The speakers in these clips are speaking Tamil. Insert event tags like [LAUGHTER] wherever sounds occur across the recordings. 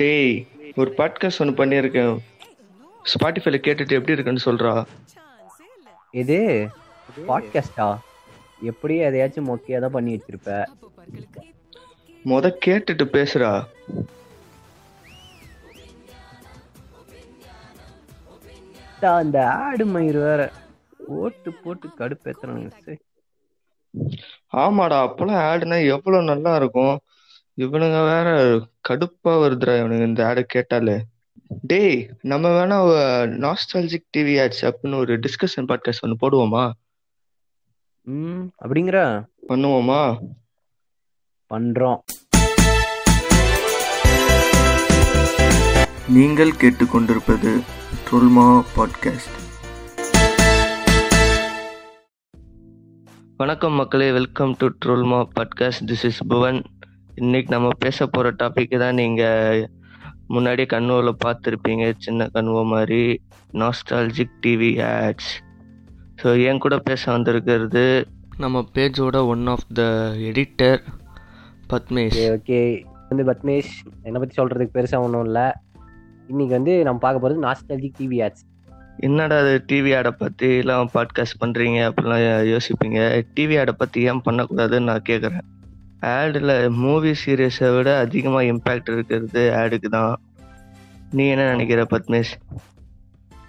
டேய் ஒரு பாட்காஸ்ட் ஒன்று பண்ணியிருக்கேன். ஸ்பாட்டிஃபைல கேட்டுட்டு எப்படி இருக்குன்னு சொல்றா. இது பாட்காஸ்டா எப்படி எதையாச்சும் மொக்கையாக தான் பண்ணி வச்சிருப்ப? முத கேட்டுட்டு பேசுறா. அந்த ஆடு மயிர் வேற. ஓட்டு போட்டு கடுப்பேத்துறானுங்க சரி ஆமாடா அப்பெல்லாம் ஆடுனா எவ்வளவு நல்லா இருக்கும். இவனுங்க வேற கடுப்பா வருதுடா இவனுங்க இந்த ஆடை கேட்டாலே. டேய் நம்ம வேணா நாஸ்டாலஜிக் டிவி ஆட்ஸ் அப்படின்னு ஒரு டிஸ்கஷன் பாட்காஸ்ட் ஒன்று போடுவோமா? ம் அப்படிங்கிற. பண்ணுவோமா? பண்றோம். நீங்கள் கேட்டுக்கொண்டிருப்பது ட்ரோல்மா பாட்காஸ்ட் வணக்கம் மக்களே welcome to ட்ரோல்மா podcast this is Bhuvan. இன்னைக்கு நம்ம பேச போகிற டாபிக் தான் நீங்கள் முன்னாடியே கண்ணுவில் பார்த்துருப்பீங்க சின்ன கண்ணுவ மாதிரி நாஸ்டாலஜிக் டிவி ஆட்ஸ் ஸோ என் கூட பேச வந்திருக்கிறது நம்ம பேஜோட one of the editor Padmesh. Okay வந்து பத்மேஷ் என்னை பத்தி சொல்றதுக்கு பெருசா ஒன்றும் இல்லை. இன்னைக்கு வந்து நம்ம பார்க்க போறது நாஸ்டாலஜிக் டிவி ஆட்ஸ் என்னடா அது டிவி ஆடை பற்றி எல்லாம் பாட்காஸ்ட் பண்ணுறீங்க அப்படிலாம் யோசிப்பீங்க. டிவி ஆடை பற்றி ஏன் பண்ணக்கூடாதுன்னு நான் கேட்குறேன் ஆடில் மூவி சீரியஸை விட அதிகமாக இம்பேக்ட் இருக்கிறது ஆடுக்கு தான். நீ என்ன நினைக்கிற பத்மேஷ்?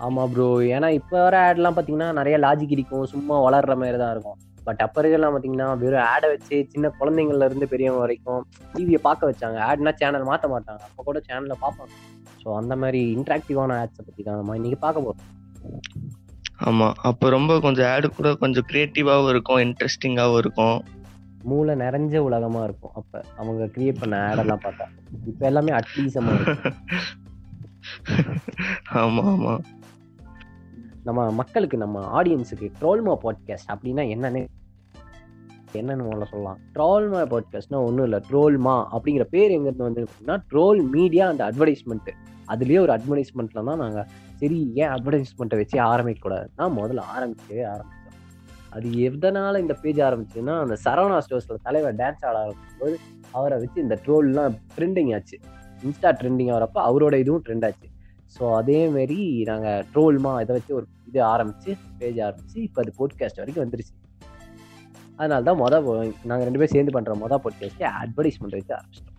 ஆமா ப்ரோ ஏன்னா இப்போ வர ஆட்லாம் பார்த்தீங்கன்னா நிறைய லாஜிக் இருக்கும். சும்மா வளர்ற மாதிரி தான் இருக்கும். பட் அப்போ இருக்கலாம் பார்த்தீங்கன்னா வெறும் ஆடை வச்சு சின்ன குழந்தைங்கள்ல இருந்து பெரியவங்க வரைக்கும் டிவியை பார்க்க வச்சாங்க. ஆட்னா சேனல் மாற்ற மாட்டாங்க. அப்போ கூட சேனலில் பார்ப்பாங்க. ஸோ அந்த மாதிரி இன்ட்ராக்டிவான ஆட்ஸை பற்றி தான் நம்ம இன்னைக்கு பார்க்க போகிறோம் ஆமாம் அப்போ ரொம்ப கொஞ்சம் ஆடு கூட கொஞ்சம் க்ரியேட்டிவாகவும் இருக்கும் இன்ட்ரெஸ்டிங்காகவும் இருக்கும். மூளை நிறைஞ்ச உலகமா இருக்கும். அப்போ அவங்க கிரியேட் பண்ண ஆடெல்லாம் பார்த்தா. இப்போ எல்லாமே அட்லீசமாக இருக்கும் ஆமாம் ஆமாம் நம்ம மக்களுக்கு நம்ம ஆடியன்ஸுக்கு ட்ரோல்மா பாட்காஸ்ட் அப்படின்னா என்னன்னு என்னன்னு முதல்ல சொல்லலாம். ட்ரோல்மா பாட்காஸ்ட்னா ஒன்றும் இல்லை. ட்ரோல்மா அப்படிங்கிற பேர் எங்கேருந்து வந்து அப்படின்னா ட்ரோல் மீடியா அண்ட் அட்வர்டைஸ்மெண்ட் அதுலேயே ஒரு அட்வர்டைஸ்மெண்ட்ல தான் நாங்கள் சரி ஏன் அட்வர்டைஸ்மெண்ட்டை வச்சு ஆரம்பிக்கக்கூடாது நான் முதல்ல ஆரம்பிச்சே ஆரம்பிச்சோம் அது எதனால இந்த பேஜ் ஆரம்பிச்சதுன்னா அந்த சரவணா ஸ்டோர்ஸ்ல தலைவர் டான்ஸ் ஆட ஆரம்பிக்கும்போது அவரை வச்சு இந்த ட்ரோல்லாம் ட்ரெண்டிங் ஆச்சு. இன்ஸ்டா ட்ரெண்டிங் ஆகிறப்ப அவரோட இதுவும் ட்ரெண்ட் ஆச்சு. ஸோ அதேமாரி நாங்கள் ட்ரோல்மா இதை வச்சு ஒரு இது ஆரம்பிச்சு பேஜ் ஆரம்பிச்சு இப்போ அது போட்காஸ்ட் வரைக்கும் வந்துருச்சு. அதனால தான் மொதல் நாங்கள் ரெண்டு பேரும் சேர்ந்து பண்ணுற மொதல் போட்காஸ்ட்டே அட்வர்டைஸ்மெண்ட் வச்சு ஆரம்பிச்சிட்டோம்.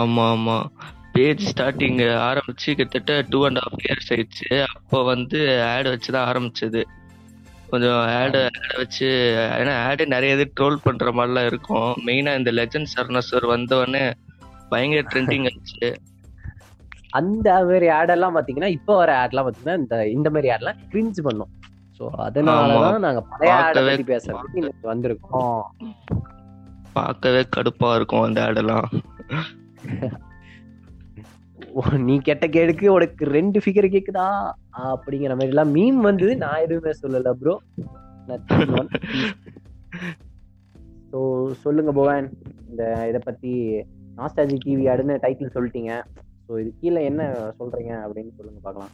ஆமாம் ஆமாம் பேஜ் ஸ்டார்டிங் ஆரம்பிச்சு கிட்டத்தட்ட டூ அண்ட் ஹாஃப் இயர்ஸ் ஆயிடுச்சு. அப்போ வந்து ஆட் வச்சு தான் ஆரம்பிச்சது. கொஞ்சம் ஆடு ஆடை வச்சு ஏன்னா ஆடு நிறைய இது ட்ரோல் பண்ற மாதிரிலாம் இருக்கும். மெயினா இந்த லெஜண்ட் சர்னசர் வந்தவொடனே பயங்கர ட்ரெண்டிங் ஆச்சு. அந்த மாதிரி ஆடெல்லாம் பார்த்தீங்கன்னா இப்போ வர ஆட்லாம் பார்த்தீங்கன்னா இந்த இந்த மாதிரி ஆட்லாம் கிரிஞ்ச் பண்ணோம். ஸோ அதனால ஆமா. தான் நாங்கள் பழைய ஆடை பற்றி பேசுறதுக்கு வந்திருக்கோம். பார்க்கவே கடுப்பா இருக்கும் அந்த ஆடெல்லாம் [LAUGHS] நீ கெட்ட கேடுக்கு உனக்கு ரெண்டு ஃபிகர் கேக்குதா? அப்படிங்கிற மாதிரி எல்லாம் மீம் வந்தது. நான் எதுவுமே சொல்லல ப்ரோ ஸோ சொல்லுங்க பவான் இந்த இதை பத்தி நாஸ்டாஜி டிவி அடுன்னு டைட்டில் சொல்லிட்டீங்க. ஸோ இது கீழே என்ன சொல்றீங்க அப்படின்னு சொல்லுங்க பார்க்கலாம்.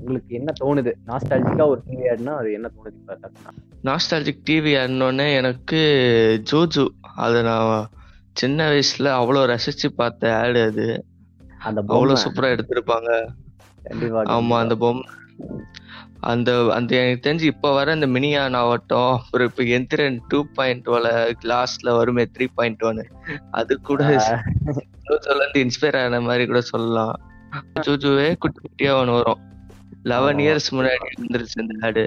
உங்களுக்கு என்ன தோணுது? நாஸ்டாலஜிக்கா ஒரு டிவி ஆடுனா அது என்ன தோணுது? இப்போ நாஸ்டாலஜிக் டிவி ஆடினோடனே எனக்கு ஜூஜு அதை நான் சின்ன வயசுல அவ்வளோ ரசிச்சு பார்த்த ஆடு அது. அந்த அவ்வளோ பொம்மை. சூப்பரா எடுத்திருப்பாங்க. ஆமா அந்த பொம்மை அந்த அந்த எனக்கு தெரிஞ்சு இப்ப வர இந்த மினியான் ஆகட்டும் அப்புறம் இப்ப எந்திரன் டூ பாயிண்ட் ஒல லாஸ்ட்ல வருமே த்ரீ பாயிண்ட் ஒன் அது கூட இருந்து இன்ஸ்பயர் ஆன மாதிரி கூட சொல்லலாம். ஜோஜோவே குட்டி குட்டியா ஒன்று வரும். லெவன். இயர்ஸ் முன்னாடி வந்துருச்சு இந்த ஆடு.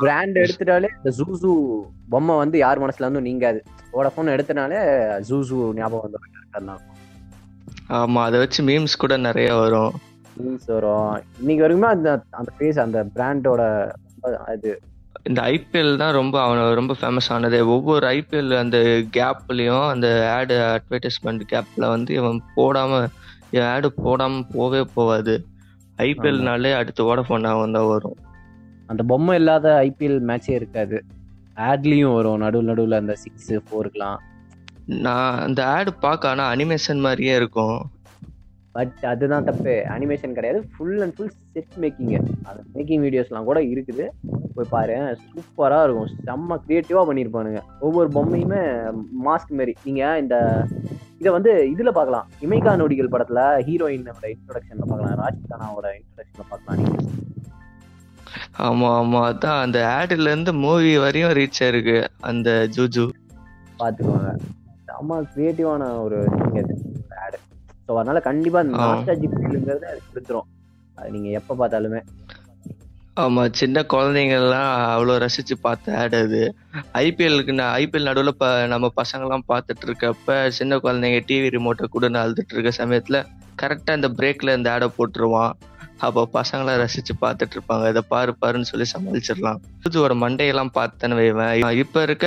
பிராண்ட் எடுத்துட்டாலே இந்த ஜூசு பொம்மை வந்து யார் மனசுல இருந்தும் நீங்காது. வோடஃபோன் எடுத்தனாலே ஜூசு ஞாபகம் வந்து ஆமா அதை வச்சு மீம்ஸ் கூட நிறைய வரும். மீன்ஸ் வரும். இன்னைக்கு வரைக்குமே அந்த அந்த ஃபேஸ் அந்த பிராண்டோட அது இந்த ஐபிஎல் தான் ரொம்ப அவன ரொம்ப ஃபேமஸ் ஆனது. ஒவ்வொரு ஐபிஎல் அந்த கேப்லயும் அந்த ஆடு அட்வர்டைஸ்மெண்ட் கேப்ல வந்து இவன் போடாம இவன் ஆடு போடாம போவே போவாது. ஐபிஎல்னாலே அடுத்து வோடஃபோன் அவன் தான் வரும். அந்த பொம்மை இல்லாத ஐபிஎல் மேட்சே இருக்காது. ஆட்லயும் வரும் நடுவில் நடுவில் அந்த சிக்ஸ் ஃபோருக்குலாம் நான் அந்த ஆடு பார்க்க ஆனா அனிமேஷன் மாதிரியே இருக்கும். பட் அதுதான் தப்பு. அனிமேஷன் கிடையாது. Full and full set making அந்த மேக்கிங் வீடியோஸ்லாம் கூட இருக்குது. போய் பாரு. சூப்பரா இருக்கும். செம்ம கிரியேட்டிவா பண்ணியிருப்பானுங்க ஒவ்வொரு பொம்மையுமே மாஸ்க் மாதிரி நீங்க இந்த இதை வந்து இதுல பார்க்கலாம். இமைகா நொடிகள் படத்துல ஹீரோயினோட இன்ட்ரோடக்ஷன்ல பார்க்கலாம். ராஜ்கானாவோட இன்ட்ரோடக்ஷன்ல பார்க்கலாம். நீங்க ஆமா ஆமா. அதான் அந்த ஆடுல இருந்து மூவி வரையும் ரீச் ஆயிருக்கு அந்த ஜூஜு. பாத்துக்கோங்க செம்ம கிரியேட்டிவான ஒரு ஆடு ஸோ அதனால கண்டிப்பா ஆ. நாஸ்டாஜிக் ஃபீலுங்கிறது அது கொடுத்துரும். அது நீங்க எப்ப பார்த்தாலுமே. ஆமா சின்ன குழந்தைங்க எல்லாம் அவ்வளவு ரசிச்சு பார்த்த ஆட் அது. ஐபிஎல்லுக்கு ஐபிஎல் நடுவுல ப நம்ம பசங்க எல்லாம் பார்த்துட்டு இருக்கப்ப சின்ன குழந்தைங்க டிவி ரிமோட்டை கூட அழுதுட்டு இருக்க சமயத்துல கரெக்டா இந்த பிரேக்ல இந்த ஆடை போட்டுருவான். அப்போ பசங்களாம் ரசிச்சு பார்த்துட்டு இருப்பாங்க. இதை பாரு பாருன்னு சொல்லி சமாளிச்சிடலாம். ஒரு மண்டையெல்லாம் பார்த்தேன்னு வைவேன் இப்ப இருக்க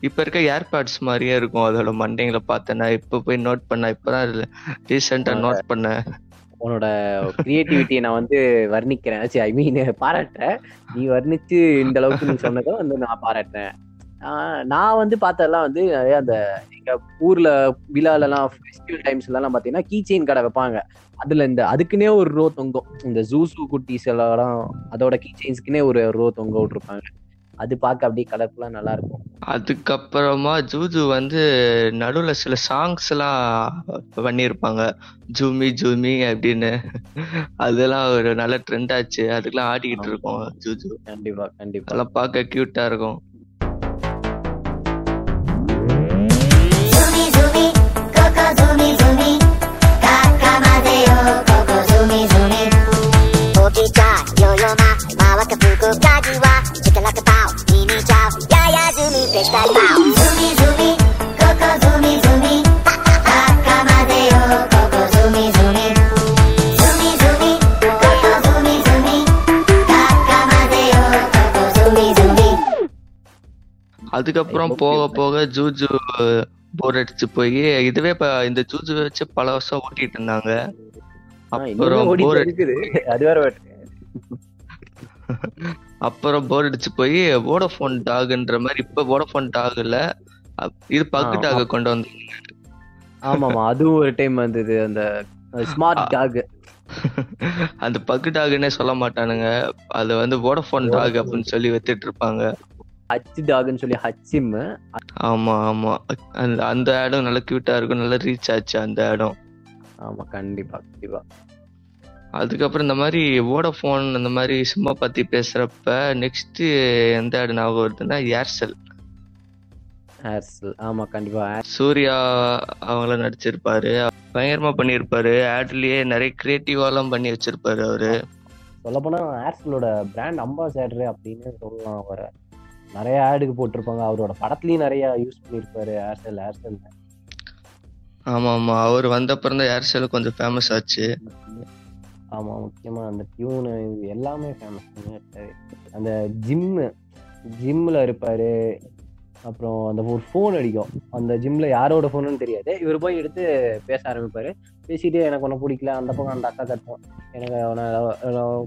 இப்ப இருக்க ஏர்பேட்ஸ் மாதிரியே இருக்கும். அதோட மண்டைங்களை பார்த்தேன்னா இப்ப போய் நோட் பண்ண இப்பதான் ரீசெண்டா நோட் பண்ணேன். உன்னோட கிரியேட்டிவிட்டியை நான் வந்து வர்ணிக்கிறேன். ஐ மீன் பாராட்டுறேன். நீ வர்ணிச்சு இந்த அளவுக்கு நீ சொன்னதை வந்து நான் பாராட்டுறேன். ஆஹ் நான் வந்து பார்த்ததெல்லாம் வந்து நிறைய அந்த எங்க ஊர்ல விழாலலாம் ஃபெஸ்டிவல் டைம்ஸ்லாம் பாத்தீங்கன்னா கீ செயின் கடை வைப்பாங்க. அதுல இந்த அதுக்குன்னே ஒரு ரோ தொங்கும். இந்த ஜூசு குட்டீஸ் எல்லாம் அதோட கீ செயின்ஸ்க்குனே ஒரு ரோ தொங்க விட்டுருப்பாங்க. அது பார்க்க அப்படியே கலர்ஃபுல்லா நல்லா இருக்கும் அதுக்கப்புறமா ஜூஜு வந்து நடுவுல சில சாங்ஸ் எல்லாம் பண்ணியிருப்பாங்க ஜூமி ஜூமி அப்படின்னு. அதெல்லாம் ஒரு நல்ல ட்ரெண்ட் ஆச்சு. அதுக்கெல்லாம் ஆடிக்கிட்டு இருக்கோம் ஜூஜு. கண்டிப்பா கண்டிப்பா. அதெல்லாம் பார்க்க கியூட்டா இருக்கும். அதுக்கப்புறம் போக போக ஜூஜு போர் அடிச்சு போய் இதுவே இப்ப இந்த ஜூஜு வச்சு பல வருஷம் ஓட்டிட்டு இருந்தாங்க அப்புறம் போர் இருக்குது அது வேற. அப்புறம் போர் அடிச்சு போய் வோடஃபோன் டாக்ன்ற மாதிரி இப்ப வோடஃபோன் டாக் இல்ல. இது பக்கு டாக் கொண்டு வந்து ஆமாமா அதுவும் ஒரு டைம் வந்தது அந்த ஸ்மார்ட் டாக் அந்த பக்கு டாக்னே சொல்ல மாட்டானுங்க. அது வந்து வோடஃபோன் டாக் அப்படின்னு சொல்லி வித்துட்டு இருப்பாங்க. ஹச் டாக்னு சொல்லி ஹச்சிம் ஆமா ஆமா. அந்த அந்த இடம் நல்ல கியூட்டா இருக்கும் நல்லா ரீச் ஆச்சு அந்த இடம் ஆமா கண்டிப்பா கண்டிப்பா. அதுக்கப்புறம் இந்த மாதிரி வோடஃபோன் இந்த மாதிரி சிம்மா பத்தி பேசுறப்ப நெக்ஸ்ட் எந்த இடம் ஞாபகம் வருதுன்னா ஏர்செல் ஹேர்ஸ்ல் ஆமா கண்டிப்பா. சூர்யா அவங்கள நடிச்சிருப்பாரு. பயங்கரமா பண்ணியிருப்பாரு ஆட்லயே நிறைய கிரியேட்டிவாலாம் பண்ணி வச்சிருப்பாரு அவரு. சொல்ல போனா ஹேர்ஸ்லோட பிராண்ட் அம்பாசடர் அப்படின்னு சொல்லலாம் அவரை. நிறைய ஆடுக்கு போட்டிருப்பாங்க. அவரோட படத்துலயும் நிறைய யூஸ் பண்ணியிருப்பாரு ஹேர்செல் ஹேர்செல் ஆமா ஆமா. அவர் வந்த அப்புறம் தான் ஏர்செல் கொஞ்சம் ஃபேமஸ் ஆச்சு. ஆமா முக்கியமா அந்த டியூனு இது எல்லாமே ஃபேமஸ் அந்த ஜிம்மு ஜிம்ல இருப்பாரு. அப்புறம் அந்த ஒரு ஃபோன் அடிக்கும். அந்த ஜிம்ல யாரோட ஃபோனுன்னு தெரியாது. இவர் போய் எடுத்து பேச ஆரம்பிப்பாரு. பேசிட்டு எனக்கு ஒன்றும் பிடிக்கல. அந்த பக்கம் அந்த அக்கா கட்டும் எனக்கு அவனை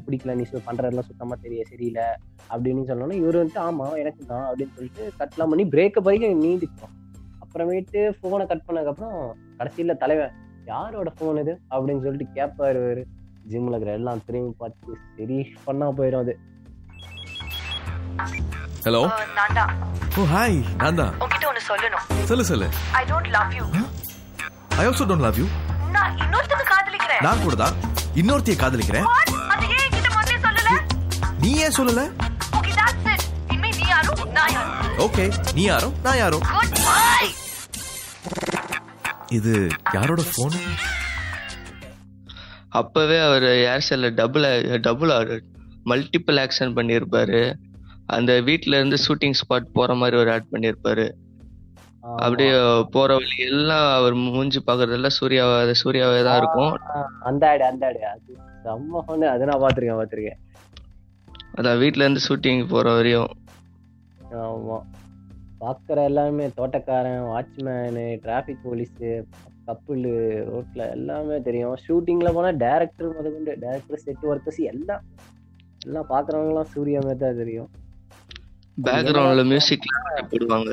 பிடிக்கல. நீ சு- பண்றதெல்லாம் சுத்தமா தெரிய சரியில்லை. அப்படின்னு சொன்னோன்னே இவர் வந்துட்டு ஆமா எனக்கு தான். அப்படின்னு சொல்லிட்டு கட்லாம் பண்ணி பிரேக்கப் வரைக்கும் நீடிக்கும் அப்புறமேட்டு ஃபோனை கட் பண்ணதுக்கப்புறம் கடைசியில் தலைவன் யாரோட ஃபோன் இது? அப்படின்னு சொல்லிட்டு கேட்பாரு ஜிம்ல இருக்கிற எல்லாம் திரும்பி பார்த்து சரி பண்ணா போயிடும் அது. ஹலோ நான் தான் ஓ ஹாய் நான் தான் உன்கிட்ட ஒண்ணு சொல்லணும். சொல்லு சொல்லு. I don't love you I also don't love you நான் இன்னொருத்தனை காதலிக்கிறேன். நான் கூட தான். இன்னொருத்தைய காதலிக்கிறேன். What? அது ஏன் என்கிட்ட முதல்ல சொல்லல? நீ ஏன் சொல்லல? ஓகே தட்ஸ் இட் இனிமே நீ யாரும் நான் யாரும் ஓகே நீ யாரும் நான் யாரும் குட் பை இது யாரோட போன் அப்பவே அவர் ஏர்செல்ல டபுள் டபுள் மல்டிபிள் ஆக்ஷன் பண்ணியிருப்பாரு அந்த வீட்ல இருந்து ஷூட்டிங் ஸ்பாட் போற மாதிரி ஒரு ஆட் பண்ணியிருப்பாரு. அப்படியே போற வழி எல்லாம் அவர் மூஞ்சி பாக்குறதெல்லாம் சூர்யாவா சூர்யாவே தான் இருக்கும். அந்த ஆடு அந்த ஆடு. அது செம்ம ஃபோனு அதை நான் பார்த்துருக்கேன் பார்த்துருக்கேன். அதான் வீட்ல இருந்து ஷூட்டிங் போற வரையும். ஆமா. பார்க்குற எல்லாமே தோட்டக்காரன் வாட்ச்மேனு டிராஃபிக் போலீஸு கப்புள் ரோட்ல எல்லாமே தெரியும். ஷூட்டிங்ல போனா டேரக்டர் முதற்கொண்டு டேரக்டர் செட் ஒர்க்கர்ஸ் எல்லாம் எல்லாம் பார்க்குறவங்களாம் சூர்யாமே தான் தெரியும். பேக்ரவுண்ட்ல மியூசிக் போடுவாங்க.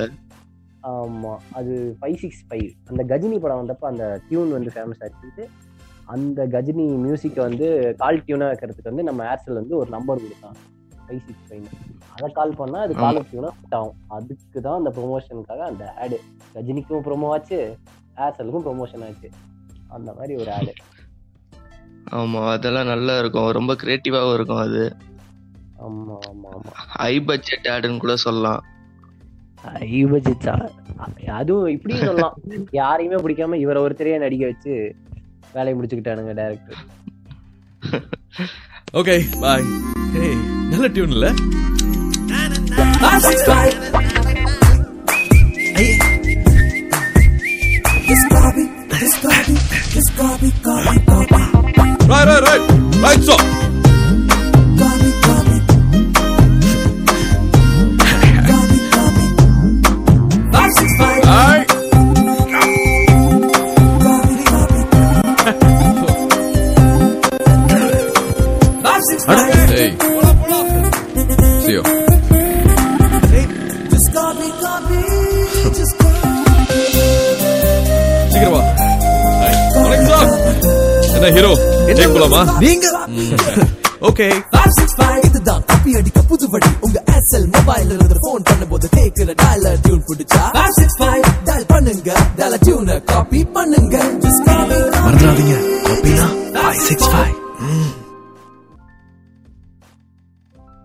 ஆமா அது ஃபைவ் சிக்ஸ் ஃபைவ் அந்த கஜினி படம் வந்தப்ப அந்த டியூன் வந்து ஃபேமஸ் ஆச்சு அந்த கஜினி மியூசிக்கை வந்து கால் டியூனாக வைக்கிறதுக்கு வந்து நம்ம ஏர்செல் வந்து ஒரு நம்பர் கொடுத்தான். ஃபைவ் சிக்ஸ் ஃபைவ் அதை கால் பண்ணா அது கால் டியூனாக ஃபிட் ஆகும். அதுக்கு தான் அந்த ப்ரொமோஷனுக்காக அந்த ஆடு கஜினிக்கும் ப்ரொமோ ஆச்சு. ஏர்செலுக்கும் ப்ரொமோஷன் ஆச்சு. அந்த மாதிரி ஒரு ஆடு ஆமா அதெல்லாம் நல்லா இருக்கும். ரொம்ப கிரியேட்டிவாவும் இருக்கும் அது. ஆமா ஆமா ஆமா. ஹை பட்ஜெட் ஆடுன்னு கூட சொல்லலாம். ஐவஜிச்சா அதுவும் இப்படியும் சொல்லலாம். யாரையுமே பிடிக்காம இவரை ஒருத்தரையே நடிக்க வச்சு வேலையை முடிச்சுக்கிட்டானுங்க டேரக்டர் ஓகே பாய் ஹே நல்ல tune Right, right, right. Right, so. என்ன ஹீரோ? ஜெய் போலாமா? நீங்க [LAUGHS] ஓகே. இதுதான். காப்பி அடிக்க புதுவடி. உங்க ஏர்செல் மொபைல் இருந்து போன் பண்ணும்போது கேக்குற டயலர் டியூன் பிடிச்சா? டயல் பண்ணுங்க. டயலர் டியூனை காப்பி பண்ணுங்க. மறந்துடாதீங்க. ஃபைவ் சிக்ஸ் ஃபைவ்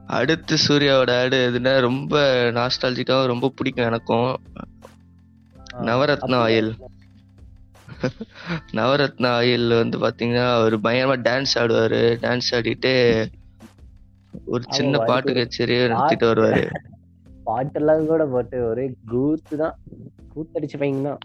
அடுத்து சூர்யாவோட ஆடு எதுனா ரொம்ப நாஸ்டாலஜிக்காவும் ரொம்ப பிடிக்கும் எனக்கும். நவரத்னா ஆயில். நவரத்னா ஆயில் வந்து பாத்தீங்கன்னா அவர் பயங்கரமா டான்ஸ் ஆடுவாரு. டான்ஸ் ஆடிட்டு ஒரு சின்ன பாட்டு கச்சேரியே நடத்திட்டு வருவாரு. பாட்டெல்லாம் கூட போட்டு ஒரே கூத்து தான். கூத்தடிச்சு பையன் தான்.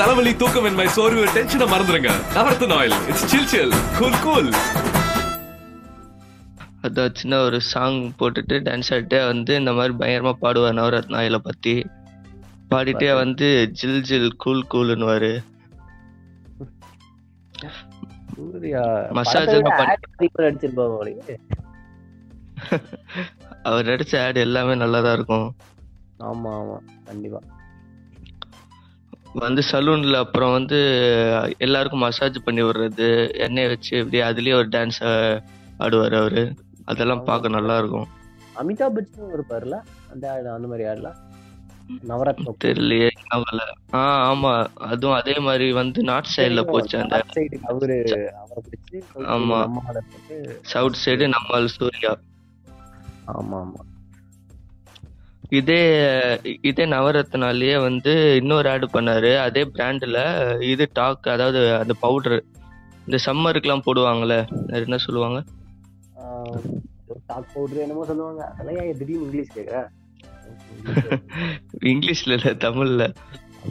தலைவலி தூக்கமின்மை சோர்வு டென்ஷனை மறந்துருங்க. Navratan oil it's chill chill cool cool அதான் சின்ன ஒரு சாங் போட்டுட்டு டான்ஸ் ஆடிட்டே வந்து இந்த மாதிரி பயங்கரமா பாடுவார் நவரத்னா ஆயில பத்தி. பாடிட்டே வந்து ஜில் ஜில் கூல் கூல்னுவாரு மசாஜ் [LAUGHS] அவர் நடிச்ச ஆடு எல்லாமே நல்லா தான் இருக்கும். ஆமா ஆமா கண்டிப்பா. வந்து சலூன்ல அப்புறம் வந்து எல்லாருக்கும் மசாஜ் பண்ணி விடுறது எண்ணெயை வச்சு இப்படி அதுலயே ஒரு டான்ஸ் ஆடுவாரு அவரு. அதெல்லாம் பார்க்க நல்லா இருக்கும். அமிதாப் பச்சனும் இருப்பாருல அந்த அந்த மாதிரி ஆடலாம் நவரத்னம். தெரியலையே அவங்கள ஆ ஆமா. அதுவும் அதே மாதிரி வந்து நார்த் சைடுல போச்சு அந்த க்கு அவரு அவரை பிடிச்சு ஆமா. சவுத் சைடு நம்ம சூர்யா. ஆமா ஆமா. இதே இதே நவரத்னாலேயே வந்து இன்னொரு ஆடு பண்ணாரு. அதே பிராண்ட்ல இது டாக் அதாவது அந்த பவுடர் இந்த சம்மருக்குலாம் போடுவாங்கல்ல என்ன சொல்லுவாங்க? டாக் பவுடர் என்னமோ சொல்லுவாங்க. அதெல்லாம் ஏன் திடீர்னு இங்கிலீஷ் கேக்குற [LAUGHS] இங்கிலீஷ்ல இல்ல தமிழ்ல.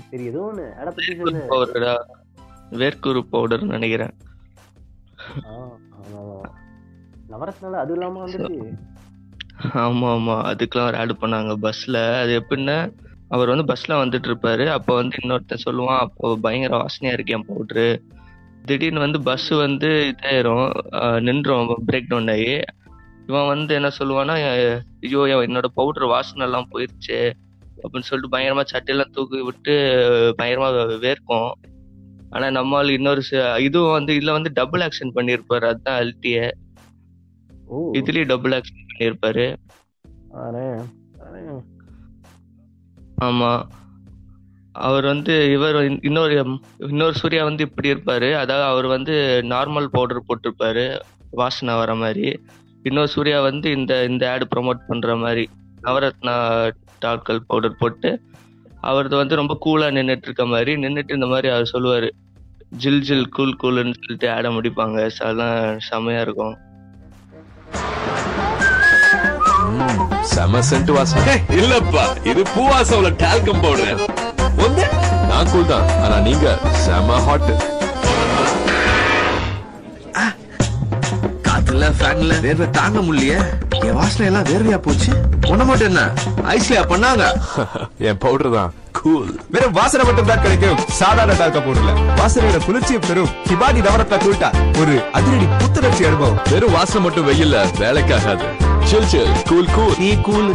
சரி ஏதோ ஒண்ணு. அட பத்தி சொல்லு. பவுடரா வேர்க்குரு பவுடர் நினைக்கிறேன். நவரத்னால அது இல்லாம வந்துச்சு ஆமா ஆமா. அதுக்கெல்லாம் ஒரு ஆடு பண்ணாங்க. பஸ்ல அது எப்படின்னா அவர் வந்து பஸ்ல வந்துட்டு இருப்பாரு அப்போ வந்து இன்னொருத்தன் சொல்லுவான் அப்போ பயங்கர வாசனையா இருக்கு என் பவுடரு திடீர்னு வந்து பஸ் வந்து இதாயிரும். நின்றும். பிரேக் டவுன் ஆகி. இவன் வந்து என்ன சொல்லுவான்னா ஐயோ என் என்னோட பவுடர் வாசனை எல்லாம் போயிருச்சு. அப்படின்னு சொல்லிட்டு பயங்கரமா சட்டையெல்லாம் தூக்கி விட்டு பயங்கரமா வேர்க்கும். ஆனா நம்மால் இன்னொரு இதுவும் வந்து இதுல வந்து டபுள் ஆக்ஷன் பண்ணியிருப்பாரு. அதுதான் அல்ட்டிய இதுலயும் டபுள் ஆக்ஷன் பண்ணியிருப்பாரு. ஆமா. அவர் வந்து இவர் இன்னொரு இன்னொரு சூர்யா வந்து இப்படி இருப்பாரு. அதாவது அவர் வந்து நார்மல் பவுடர் போட்டிருப்பாரு. வாசனை வர மாதிரி. இன்னொரு சூர்யா வந்து இந்த இந்த ஆடு ப்ரோமோட் பண்ற மாதிரி. நவரத்னா டால்கல் பவுடர் போட்டு அவரது வந்து ரொம்ப கூலா நின்னுட்டு இருக்க மாதிரி. நின்னுட்டு இந்த மாதிரி அவர் சொல்லுவாரு. ஜில் ஜில் கூல் கூல்னு சொல்லிட்டு ஆட முடிப்பாங்க. அதெல்லாம் செமையா இருக்கும். செம சென்ட் வாசனை. இல்லப்பா இது பூவாசம்ல டால்கம் பவுடர் ஒண்ணு நான் கூல் தான் ஆனா நீங்க செம ஹாட் காத்துல ஃபேன்ல வேர்வை தாங்க முடியலையே. என் வாசனை எல்லாம் வேர்வையா போச்சு. ஒண்ணு மட்டும் என்ன ஐஸ்லயா பண்ணாங்க? [LAUGHS] என் பவுடர் தான் கூல் வெறும் வாசனை மட்டும் தான் கிடைக்கும். சாதாரண டால்க பவுடர்ல வாசனையோட குளிர்ச்சியை பெறும் ஹிபாடி நவரத்ன கூல்டா ஒரு அதிரடி புத்துணர்ச்சி அனுபவம். வெறும் வாசனை மட்டும் வெயில்ல வேலைக்காகாது. சில் சில் கூல் கூல் நீ கூல்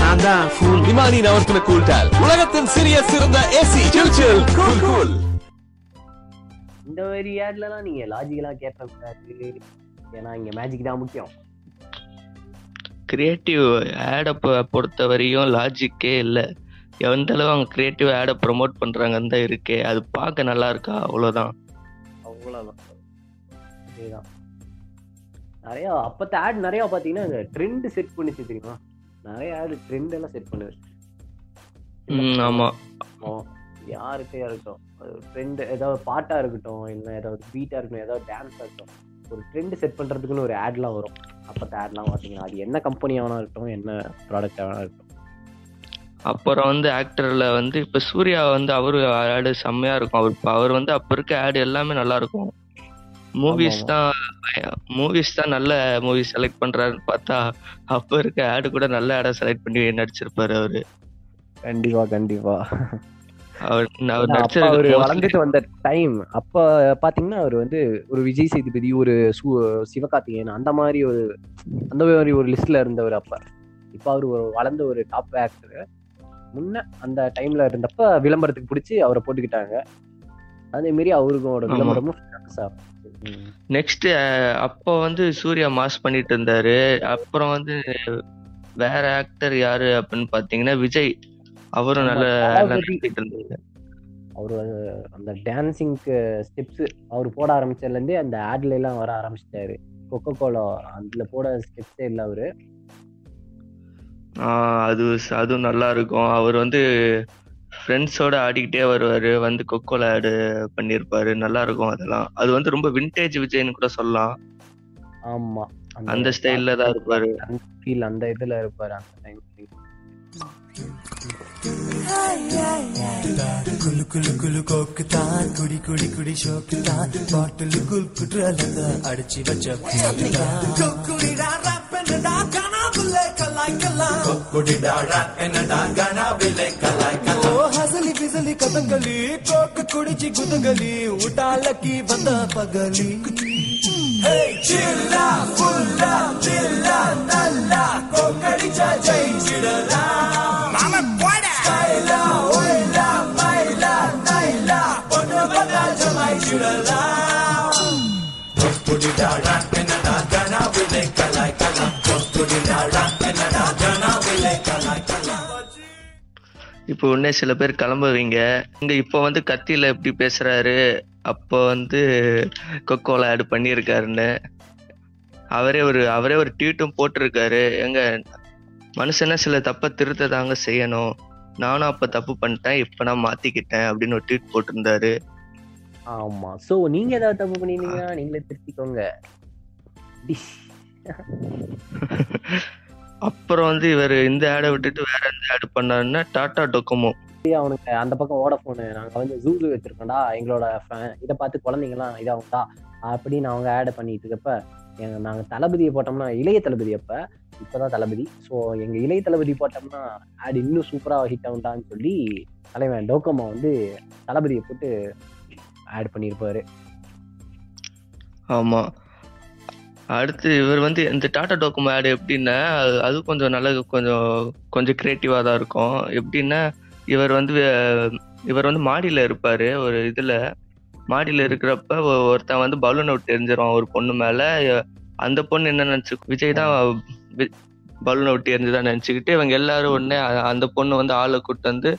நான் தான் ஃபூல் விமானி நவர்த்தின கூல் டால் உலகத்தின் சிறிய சிறந்த AC chill chill cool cool இந்த மாதிரி ஆட்லலாம் நீங்க லாஜிக்கலா கேட்கக்கூடாது ஏன்னா இங்க மேஜிக் தான் முக்கியம். கிரியேட்டிவ் ஆடை பொறுத்த வரையும் லாஜிக்கே இல்லை. எந்த அளவு அவங்க கிரியேட்டிவ் ஆடை ப்ரொமோட் பண்றாங்கன்னு தான் இருக்கே. அது பார்க்க நல்லா இருக்கா? அவ்வளோதான் அவ்வளோதான் அதேதான். நிறைய அப்பத்த ஆட் நிறைய பாத்தீங்கன்னா இந்த ட்ரெண்ட் செட் பண்ணிச்சு தெரியுமா? நிறைய ஆட் ட்ரெண்ட் எல்லாம் செட் பண்ணுது. ம் ஆமா. ஓ, யாருக்கே இருக்கட்டும் ட்ரெண்ட் ஏதாவது பாட்டா இருக்கட்டும் இல்லை ஏதாவது பீட்டா இருக்கட்டும் ஏதாவது டான்ஸா இருக்கட்டும் ஒரு ட்ரெண்ட் செட் பண்றதுக்குன்னு ஒரு ஆட்லாம் வரும். அப்பத்த ஆட்லாம் பாத்தீங்கன்னா அது என்ன கம்பெனி வேணா இருக்கட்டும் என்ன ப்ராடக்ட் வேணா இருக்கட்டும். அப்புறம் வந்து ஆக்டர்ல வந்து இப்ப சூர்யா வந்து அவரு ஆடு செம்மையா இருக்கும். அவர் அவர் வந்து அப்ப இருக்க ஆடு எல்லாமே நல்லா இருக்கும். மூவிஸ் தான் மூவிஸ் தான் நல்ல மூவி செலக்ட் பண்றாருன்னு பார்த்தா அப்ப இருக்க ஆடு கூட நல்ல ஆடை செலக்ட் பண்ணி நடிச்சிருப்பாரு அவரு. கண்டிப்பா கண்டிப்பா. அவர் வளர்ந்துட்டு வந்த டைம் அப்ப பாத்தீங்கன்னா அவர் வந்து ஒரு விஜய் சேதுபதி ஒரு சிவகார்த்திகேயன் அந்த மாதிரி ஒரு அந்த மாதிரி ஒரு லிஸ்ட்ல இருந்தவர் அப்ப. இப்ப அவர் வளர்ந்த ஒரு டாப் ஆக்டர் முன்ன அந்த டைம்ல இருந்தப்ப விளம்பரத்துக்கு பிடிச்சி அவரை போட்டுக்கிட்டாங்க. அதே மாதிரி அவருக்கோட ஆமா. விளம்பரமும். நெக்ஸ்ட் அப்போ வந்து சூர்யா மாஸ் பண்ணிட்டு இருந்தாரு. அப்புறம் வந்து வேற ஆக்டர் யாரு அப்படின்னு பாத்தீங்கன்னா விஜய். அவரும் நல்ல. நடிச்சிட்டு இருந்தாரு. அவரு அந்த டான்சிங்க்கு ஸ்டெப்ஸ் அவர் போட ஆரம்பிச்சதுல இருந்தே அந்த ஆட்ல எல்லாம் வர ஆரம்பிச்சிட்டாரு. கொக்கோ கோலா அதுல போட ஸ்டெப்ஸே இல்ல அவரு. அது அதுவும் நல்லா இருக்கும். அவர் வந்து ஃப்ரெண்ட்ஸோட ஆடிக்கிட்டே வருவாரு வந்து கொக்கோல ஆடு பண்ணியிருப்பாரு நல்லா இருக்கும் அதெல்லாம். அது வந்து ரொம்ப விண்டேஜ் விஜய்னு கூட சொல்லலாம். ஆமா. அந்த ஸ்டைல்ல தான் இருப்பாரு. அந்த ஃபீல் அந்த இதுல இருப்பாரு அந்த டைம் குலு குலு குலு கோக்கு தான் குடி குடி குடி ஷோக்கு தான் பாட்டில் குல் குற்றலத அடிச்சு வச்ச கொக்குடிடா என்னடா கொக்குடிடா என்னடா கனாவில்லை கலாய்க்கலாம். ஓ ಕದಕಲಿ ಕೋಕ ಕುಡಿಚಿ ಗುದಗಲಿ ಊಟ ಲಕ್ಕಿ ಬಂದ ಪಗಲಿ ಚಿಲ್ಲ ಪುಲ್ಲ ಚಿಲ್ಲ ನಲ್ಲ ಕೊಕ್ಕಡಿಚ ಜೈ ಚಿಡಲ ಮಾಮ ಕೊಡ ಸ್ಟೈಲ ಒಯ್ಲ ಮೈಲ ನೈಲ ಪೊಟ್ಟ ಪದ ಜಮೈ ಚಿಡಲ ಪುಡಿ ಡಾಡ இப்போ உடனே சில பேர் கிளம்புவீங்க. இங்க இப்போ வந்து கத்தியில எப்படி பேசுறாரு? அப்போ வந்து கொக்கோல ஆடு பண்ணியிருக்காருன்னு. அவரே ஒரு அவரே ஒரு ட்வீட்டும் போட்டிருக்காரு. எங்க மனுஷனா சில தப்ப திருத்த தாங்க செய்யணும். நானும் அப்ப தப்பு பண்ணிட்டேன் இப்ப நான் மாத்திக்கிட்டேன் அப்படின்னு ஒரு ட்வீட் போட்டிருந்தாரு. ஆமா. சோ நீங்க ஏதாவது தப்பு பண்ணிருந்தீங்கன்னா நீங்களே திருத்திக்கோங்க. [LAUGHS] [LAUGHS] அப்புறம் வந்து இவர் இந்த ஆடை விட்டுட்டு வேற எந்த ஆடு பண்ணாருன்னா டாடா டொக்கோமோ அவனுக்கு அந்த பக்கம் ஓடஃபோனு நாங்க வந்து ஜூலு வச்சிருக்கோம்டா எங்களோட இதை பார்த்து குழந்தைங்கலாம் இதாகும்டா அப்படின்னு அவங்க ஆட் பண்ணிட்டு இருக்கப்ப எங்க நாங்க தளபதியை போட்டோம்னா இளைய தளபதி அப்ப இப்பதான் தளபதி. ஸோ எங்க இளைய தளபதி போட்டோம்னா ஆட் இன்னும் சூப்பரா ஹிட் ஆகும்டான்னு சொல்லி தலைவன் டோக்கோமா வந்து தளபதியை போட்டு ஆட் பண்ணியிருப்பாரு ஆமா. அடுத்து இவர் வந்து இந்த டாடா டோக்குமோ ஆடு எப்படின்னா அது- அது கொஞ்சம் நல்ல கொஞ்சம் கொஞ்சம் கிரியேட்டிவாக தான் இருக்கும். எப்படின்னா இவர் வந்து இவர் வந்து மாடியில் இருப்பார் ஒரு இதில். மாடியில் இருக்கிறப்ப ஒருத்தன் வந்து பலூனை விட்டு எரிஞ்சிருவான் ஒரு பொண்ணு மேலே. அந்த பொண்ணு என்ன நினச்சி விஜய் தான் பலூனை விட்டு எரிஞ்சுதான் நினச்சிக்கிட்டு இவங்க எல்லாரும் உடனே அந்த பொண்ணு வந்து ஆளை கூட்டு வந்து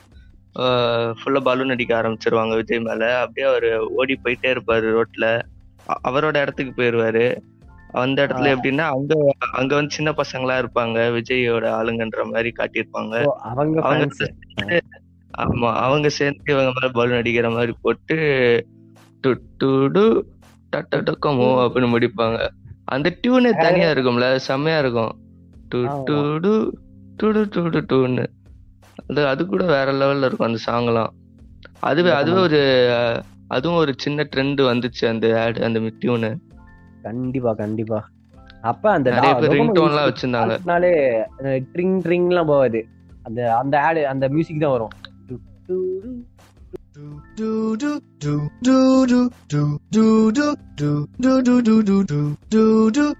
ஃபுல்லாக பலூன் அடிக்க ஆரம்பிச்சிருவாங்க விஜய் மேலே. அப்படியே அவர் ஓடி போயிட்டே இருப்பார் ரோட்டில் அவரோட இடத்துக்கு போயிடுவார் அந்த இடத்துல. எப்படின்னா அங்க அங்க வந்து சின்ன பசங்களா இருப்பாங்க. விஜயோட ஆளுங்கன்ற மாதிரி காட்டியிருப்பாங்க. அவங்க. ஆமா அவங்க சேர்ந்து இவங்க மேல பலூன் அடிக்கிற மாதிரி போட்டு டு டு டு டட்ட டொக்கமோ அப்படின்னு முடிப்பாங்க. அந்த டியூனே தனியா இருக்கும்ல செம்மையா இருக்கும். டு ஆமா. டு டு டுடு டுடு டூன்னு. அது அது கூட வேற லெவல்ல இருக்கும் அந்த சாங்லாம் அதுவே அதுவே ஒரு அதுவும் ஒரு சின்ன ட்ரெண்ட் வந்துச்சு அந்த ஆட் அந்த டியூனு கண்டிப்பா கண்டிப்பா அப்ப அந்த நிறைய பேர் ringtone-லாம் வச்சிருந்தாங்க. அதனாலே ட்ரிங் ட்ரிங்லாம் போகாது அந்த அந்த ஆடு அந்த மியூசிக் தான் வரும்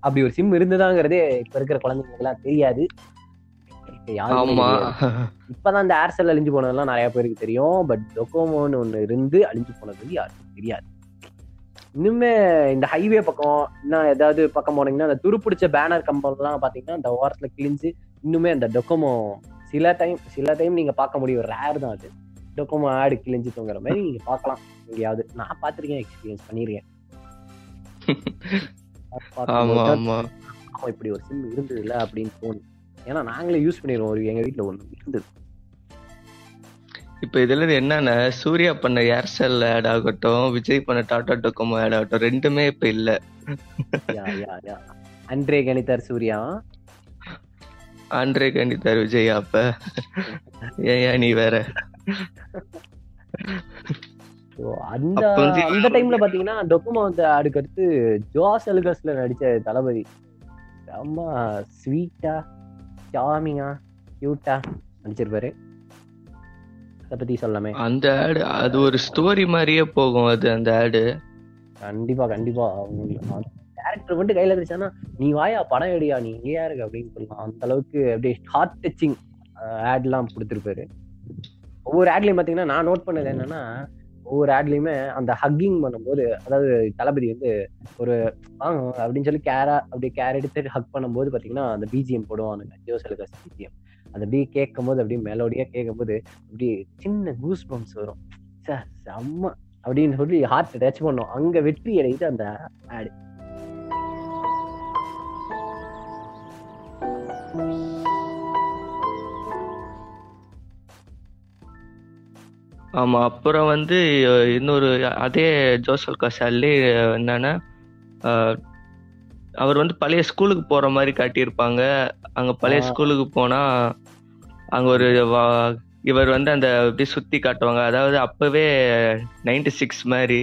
அப்படி ஒரு சிம் இருந்ததாங்கிறதே இப்ப இருக்கிற குழந்தைங்களுக்கு எல்லாம் தெரியாது. இப்பதான் இந்த ஏர்செல் அழிஞ்சு போனதெல்லாம் நிறைய பேருக்கு தெரியும். பட் டொக்கோமோன்னு ஒண்ணு இருந்து அழிஞ்சு போனது வந்து யாருக்கும் தெரியாது. இன்னுமே இந்த ஹைவே பக்கம் இன்னும் ஏதாவது பக்கம் போனீங்கன்னா அந்த துருப்பிடிச்ச பேனர் கம்பெல்லாம் பாத்தீங்கன்னா இந்த ஓரத்துல கிழிஞ்சு இன்னுமே அந்த டொக்கோமோ சில டைம் சில டைம் நீங்க பார்க்க முடியும். ரேர் தான் அது. டொக்கோமோ ஆடு கிழிஞ்சு தொங்குற மாதிரி நீங்க பார்க்கலாம். எங்கேயாவது. நான் பார்த்திருக்கேன் எக்ஸ்பீரியன்ஸ் பண்ணிருக்கேன். [LAUGHS] ஆமா இப்படி ஒரு சிம் இருந்தது இல்ல அப்படின்னு தோணும் ஏன்னா நாங்களே யூஸ் பண்ணிடுவோம் ஒரு எங்க வீட்ல ஒண்ணு இருந்தது. இப்ப இதுல என்னன்னா சூர்யா பண்ண ஏர்செல் ஆட் ஆகட்டும் விஜய் பண்ண டாடா டொக்கோமோ ஆட் ஆகட்டும் ரெண்டுமே இப்ப இல்ல. அன்றே கணிதர் சூர்யா. ஆண்ட்ரே கண்டித்தார் விஜய் அப்ப. ஏன் நீ வேற? So, அந்த அந்த டைம்ல பாத்தீங்கன்னா டொக்கோமோ வந்து அதுக்கு அடுத்து ஜோஸ் எலுகஸ்ல நடிச்ச தளபதி. செம்ம ஸ்வீட்டா சாமிங்கா கியூட்டா நடிச்சிருப்பாரு. அதை பத்தி சொல்லாமே அந்த ஆடு அது ஒரு ஸ்டோரி மாதிரியே போகும் அது அந்த ஆடு. கண்டிப்பா கண்டிப்பா. டேரக்டர் மட்டும் கையில கிடைச்சானா நீ வாயா படம் எடுயா நீ எங்கேயா இருக்கு அப்படின்னு சொல்லலாம் அந்த அளவுக்கு அப்படியே ஹார்ட் டச்சிங் ஆட்லாம் கொடுத்துருப்பாரு. ஒவ்வொரு ஆட்லயும் பாத்தீங்கன்னா நான் நோட் பண்ணது என்னன்னா ஒவ்வொரு ஆட்லயுமே அந்த ஹக்கிங் பண்ணும்போது அதாவது தளபதி வந்து ஒரு வாங்க அப்படின்னு சொல்லி கேரா அப்படியே கேர் எடுத்து ஹக் பண்ணும்போது பாத்தீங்கன்னா அந்த பிஜிஎம் போடுவானுங்க ஜோசலுக்கு பிஜிஎம் அந்த அப்படியே கேட்கும் போது அப்படியே மெலோடியா கேட்கும் போது அப்படியே சின்ன கூஸ் பம்ப்ஸ் வரும். ச்சே, செம்ம அப்படின்னு சொல்லி ஹார்ட் டச் பண்ணும். அங்க வெற்றி அடையுது அந்த ஆடு ஆமா அப்புறம் வந்து இன்னொரு அதே ஜோசல் கசாலே என்னன்னா அவர் வந்து பழைய ஸ்கூலுக்கு போற மாதிரி காட்டியிருப்பாங்க. அங்க பழைய. ஸ்கூலுக்கு போனா அங்க ஒரு இவர் வந்து அந்த அப்படியே சுத்தி காட்டுவாங்க. அதாவது அப்பவே நைன்டி சிக்ஸ் மாதிரி.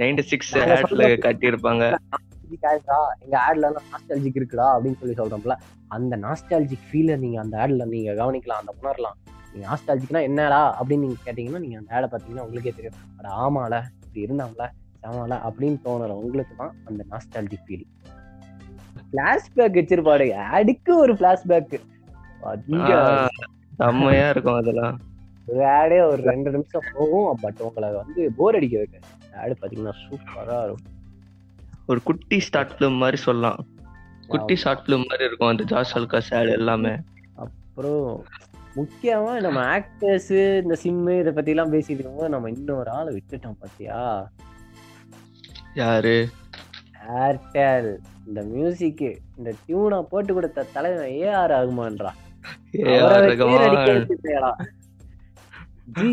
நைன்டி சிக்ஸ் ஆட்ல காட்டியிருப்பாங்க. எங்க ஆட்ல நாஸ்டாலஜிக் இருக்குடா அப்படின்னு சொல்லி சொல்றோம்ல. அந்த நாஸ்டாலஜிக் ஃபீல நீங்க அந்த ஆட்ல நீங்க கவனிக்கலாம் அந்த உணரலாம். நீங்க நாஸ்டாலஜிக்னா என்னடா அப்படின்னு நீங்க கேட்டீங்கன்னா நீங்க அந்த ஆடை பாத்தீங்கன்னா உங்களுக்கே தெரியும். அட ஆமால இப்படி இருந்தாங்களா சமால அப்படின்னு தோணுற உங்களுக்கு தான் அந்த நாஸ்டாலஜிக் ஃபீல் பிளாஷ்பேக் வச்சிருப்பாரு. ஆடுக்கு ஒரு பிளாஷ்பேக் ஆஹ், செம்மையா இருக்கும் அதெல்லாம். ஆடே ஒரு ரெண்டு நிமிஷம் போகும் பட் உங்களை வந்து போர் அடிக்க வைக்க ஆடு பாத்தீங்கன்னா சூப்பரா இருக்கும். ஒரு குட்டி ஷார்ட் ஃபிலிம் மாதிரி சொல்லலாம். குட்டி ஷார்ட் ஃபிலிம் மாதிரி இருக்கும் அந்த ஜாஸ் அல்காஸ் ஆட் எல்லாமே. அப்புறம் முக்கியமா நம்ம ஆக்டர்ஸ் இந்த சிம்மு இதை பத்தி எல்லாம் பேசிட்டு இருக்கும்போது நம்ம இன்னொரு ஆளை விட்டுட்டோம் பாத்தியா? யாரு? ஏர்டெல் இந்த மியூசிக் இந்த டியூனை போட்டு கொடுத்த தலைவன் ஏஆர் ஆகுமான்றா ஏ ஆர் ரகுமான். ஜி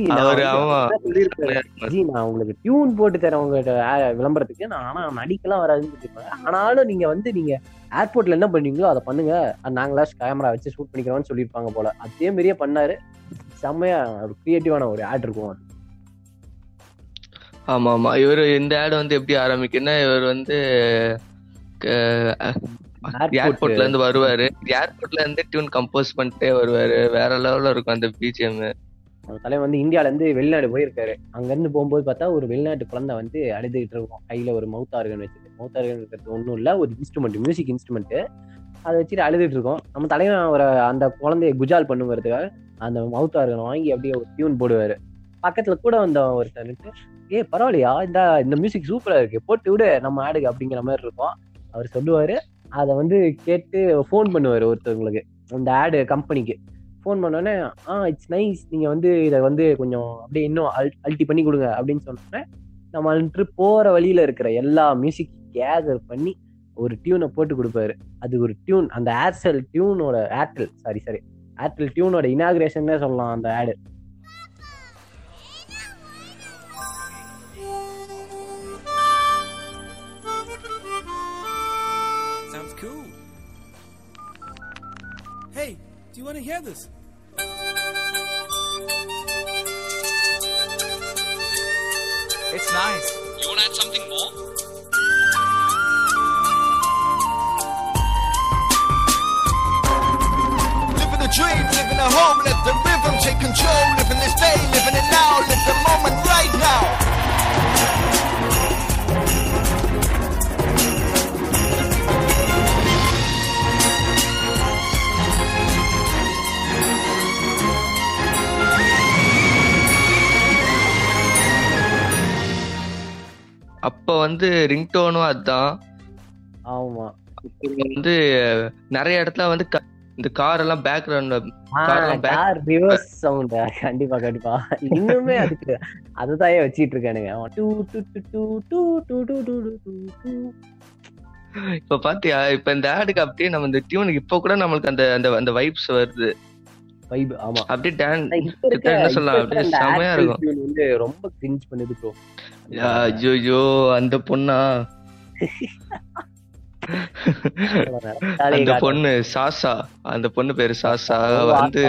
நான் உங்களுக்கு டியூன் போட்டு தரேன் உங்ககிட்ட விளம்பரத்துக்கு. நான் ஆனா நடிக்கலாம் வராதுன்னு சொல்லியிருப்பேன் ஆனாலும் நீங்க வந்து நீங்க ஏர்போர்ட்ல என்ன பண்ணுவீங்களோ அதை பண்ணுங்க. நாங்களா கேமரா வச்சு ஷூட் பண்ணிக்கிறோம்னு சொல்லியிருப்பாங்க போல. அதே மாதிரியே பண்ணாரு. செம்மையா ஒரு கிரியேட்டிவான ஒரு ஆட் இருக்கும். ஆமா ஆமா இவர் இந்த ஆட் வந்து எப்படி ஆரம்பிக்குன்னா இவர் வந்து. ஏர்போர்ட்ல இருந்து வருவாரு. ஏர்போர்ட்ல இருந்து டியூன் கம்போஸ் பண்ணிட்டே வருவாரு. வேற லெவல்ல இருக்கும் அந்த பிஜிஎம் அந்த தலைவன் வந்து இந்தியாவிலேருந்து வெளிநாடு போயிருக்காரு. அங்கேருந்து போகும்போது பார்த்தா ஒரு வெளிநாட்டு குழந்தை வந்து அழுதுகிட்டு இருக்கும். கையில் ஒரு மவுத் ஆர்கன் வச்சுட்டு. மவுத் ஆர்கன் இருக்கிறது ஒன்றும் இல்லை ஒரு இன்ஸ்ட்ருமெண்ட் மியூசிக் இன்ஸ்ட்ருமெண்ட்டு அதை வச்சுட்டு அழுதுட்டு இருக்கோம். நம்ம தலைவன் அவரை அந்த குழந்தைய குஜால் பண்ணுங்கிறதுக்காக அந்த மவுத் வாங்கி அப்படியே ஒரு டியூன் போடுவார். பக்கத்தில் கூட வந்த ஒருத்தருக்கு ஏ பரவாயில்லையா? இந்த இந்த மியூசிக் சூப்பராக இருக்கு. போட்டு விடு நம்ம ஆடுக்கு அப்படிங்கிற மாதிரி இருக்கும். அவர் சொல்லுவார். அதை வந்து கேட்டு ஃபோன் பண்ணுவார் ஒருத்தவங்களுக்கு. அந்த ஆடு கம்பெனிக்கு ஃபோன் பண்ணோடனே ஆ இட்ஸ் நைஸ் நீங்கள் வந்து இதை வந்து கொஞ்சம் அப்படியே இன்னும் அல் அல்ட்டி பண்ணி கொடுங்க. அப்படின்னு சொன்னோடனே நம்ம வந்துட்டு போகிற வழியில் இருக்கிற எல்லா மியூசிக் கேதர் பண்ணி ஒரு டியூனை போட்டு கொடுப்பாரு. அது ஒரு டியூன் அந்த ஏர்செல் டியூனோட ஏர்டெல் சாரி சாரி ஏர்டெல் டியூனோட இனாகிரேஷன் சொல்லலாம் அந்த ஆடு you want to hear this? It's nice. You want to add something more? Living a dream, living a home, let the rhythm take control. Living this day, living it now, live the moment right now. அப்ப வந்து ரிங்டோனும் அதுதான் ஆமா வந்து நிறைய இடத்துல வந்து இந்த கார் எல்லாம் பேக்ரவுண்ட் கார் ரிவர்ஸ் சவுண்ட் கண்டிப்பா கண்டிப்பா இன்னுமே அதுக்கு அதுதான் வச்சிட்டு இருக்கானுங்க இப்ப பாத்தியா இப்ப இந்த ஆடுக்கு அப்படியே நம்ம இந்த டியூனுக்கு இப்ப கூட நம்மளுக்கு அந்த அந்த அந்த வைப்ஸ் வருது வைப் ஆமா அப்படியே டான்ஸ் என்ன சொல்லலாம் அப்படியே செமையா இருக்கும் வந்து ரொம்ப கிரிஞ்ச் பண்ணுது ப்ரோ ஐயோ அந்த பொண்ணா? அந்த பொண்ணு சாசா. அந்த பொண்ணு பேரு சாசா. வந்து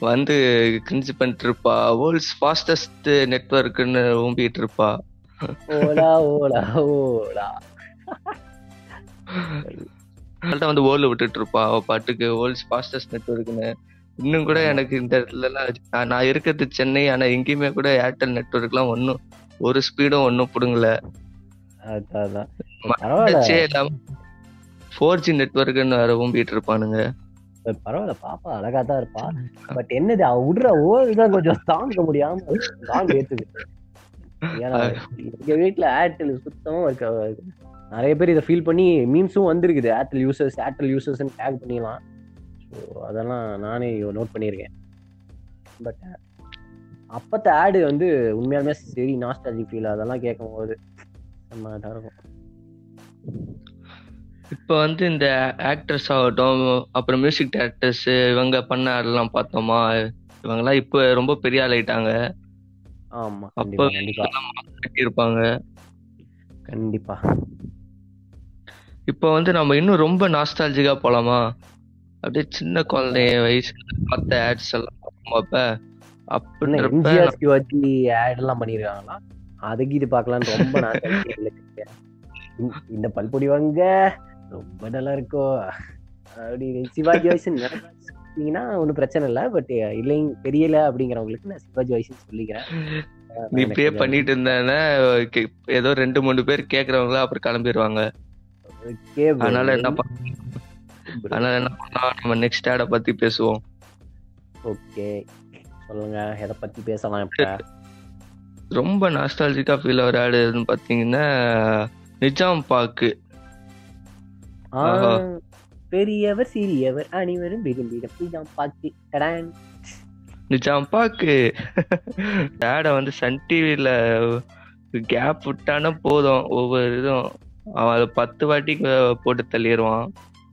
வந்து கிரிஞ்சு பண்ணிட்டு இருப்பா. வேர்ல்ட்ஸ் ஃபாஸ்டஸ்ட் நெட்வொர்க்னு ஊம்பிட்டு இருப்பா. ஓலா ஓலா ஓலா. வந்து ஓல்ல விட்டுட்டு இருப்பா. பாட்டுக்கு வேர்ல்ட்ஸ் ஃபாஸ்டஸ்ட் நெட்வொர்க்னு இன்னும் கூட எனக்கு இந்த இடத்துல எல்லாம் நான் இருக்கிறது சென்னை ஆனா எங்கேயுமே கூட ஏர்டெல் நெட்வொர்க்லாம் ஒன்றும் ஒரு ஸ்பீடும் ஒன்றும் பிடுங்கல. ஃபோர் ஜி நெட்ஒர்க்னு வேற ஊம்பிட்டு இருப்பானுங்க. பரவாயில்ல பாப்பா அழகா தான் இருப்பா. பட் என்னது அவ விடுற தான் கொஞ்சம் தாங்க முடியாம தாங்க ஏன்னா எங்க வீட்டுல ஏர்டெல் சுத்தமா இருக்க நிறைய பேர் இதை ஃபீல் பண்ணி மீம்ஸும் வந்திருக்குது. Airtel users Airtel users tag பண்ணிடலாம். ஸோ அதெல்லாம் நானே நோட் பண்ணியிருக்கேன். பட் அப்பத்த ஆடு வந்து உண்மையாலுமே சரி நாஸ்டாலஜி ஃபீல் அதெல்லாம் கேட்கும்போது செம்ம இதா இருக்கும். இப்போ வந்து இந்த ஆக்டர்ஸ் ஆகட்டும் அப்புறம் மியூசிக் டேரக்டர்ஸ் இவங்க பண்ண ஆடெல்லாம் பார்த்தோமா? இவங்கெல்லாம் இப்போ ரொம்ப பெரிய ஆள் ஆயிட்டாங்க. ஆமா அப்போ கண்டிப்பா கண்டிப்பா. இப்போ வந்து நம்ம இன்னும் ரொம்ப நாஸ்டாலஜிக்கா போலாமா? அப்படியே சின்ன குழந்தைய வயசுல பார்த்த ஆட்ஸ் எல்லாம் பார்ப்போம் அப்ப என்ன அப்படின்றப்ப எம்ஜிஆர் சிவாஜி ஆட் எல்லாம் பண்ணிருக்காங்களா? அதுக்கு இது பார்க்கலாம்னு ரொம்ப. இந்த- பல்பொடி வாங்க ரொம்ப நல்லா இருக்கும். அப்படி சிவாஜி வயசு பார்த்தீங்கன்னா ஒன்றும் பிரச்சனை இல்லை பட் இல்லைங்க தெரியல அப்படிங்கிறவங்களுக்கு நான் சிவாஜி வயசுன்னு சொல்லிக்கிறேன். நீ இப்படியே பண்ணிட்டு இருந்தேன்னா கே- ஏதோ ரெண்டு மூணு பேர் கேக்குறவங்களா அப்புறம் கிளம்பிடுவாங்க அதனால என்ன பண்ண அதனால என்ன பண்ணலாம்? நம்ம நெக்ஸ்ட் ஆட பத்தி பேசுவோம். ஓகே சொல்லுங்க. எதை பத்தி பேசலாம் இப்ப? ரொம்ப நாஸ்டாலஜிக்கா ஃபீல் ஆகிற ஆடுன்னு பாத்தீங்கன்னா நிஜாம் பாக்கு. பெரியவர் சிறியவர் அனைவரும் விரும்பிடும் இதான் பாக்கி. டடான். நிஜாம் பாக்கு. ஆட வந்து சன் டிவில கேப் விட்டானா போதும். ஒவ்வொரு இதுவும். அவன் அதை பத்து வாட்டி போட்டு தள்ளிடுவான்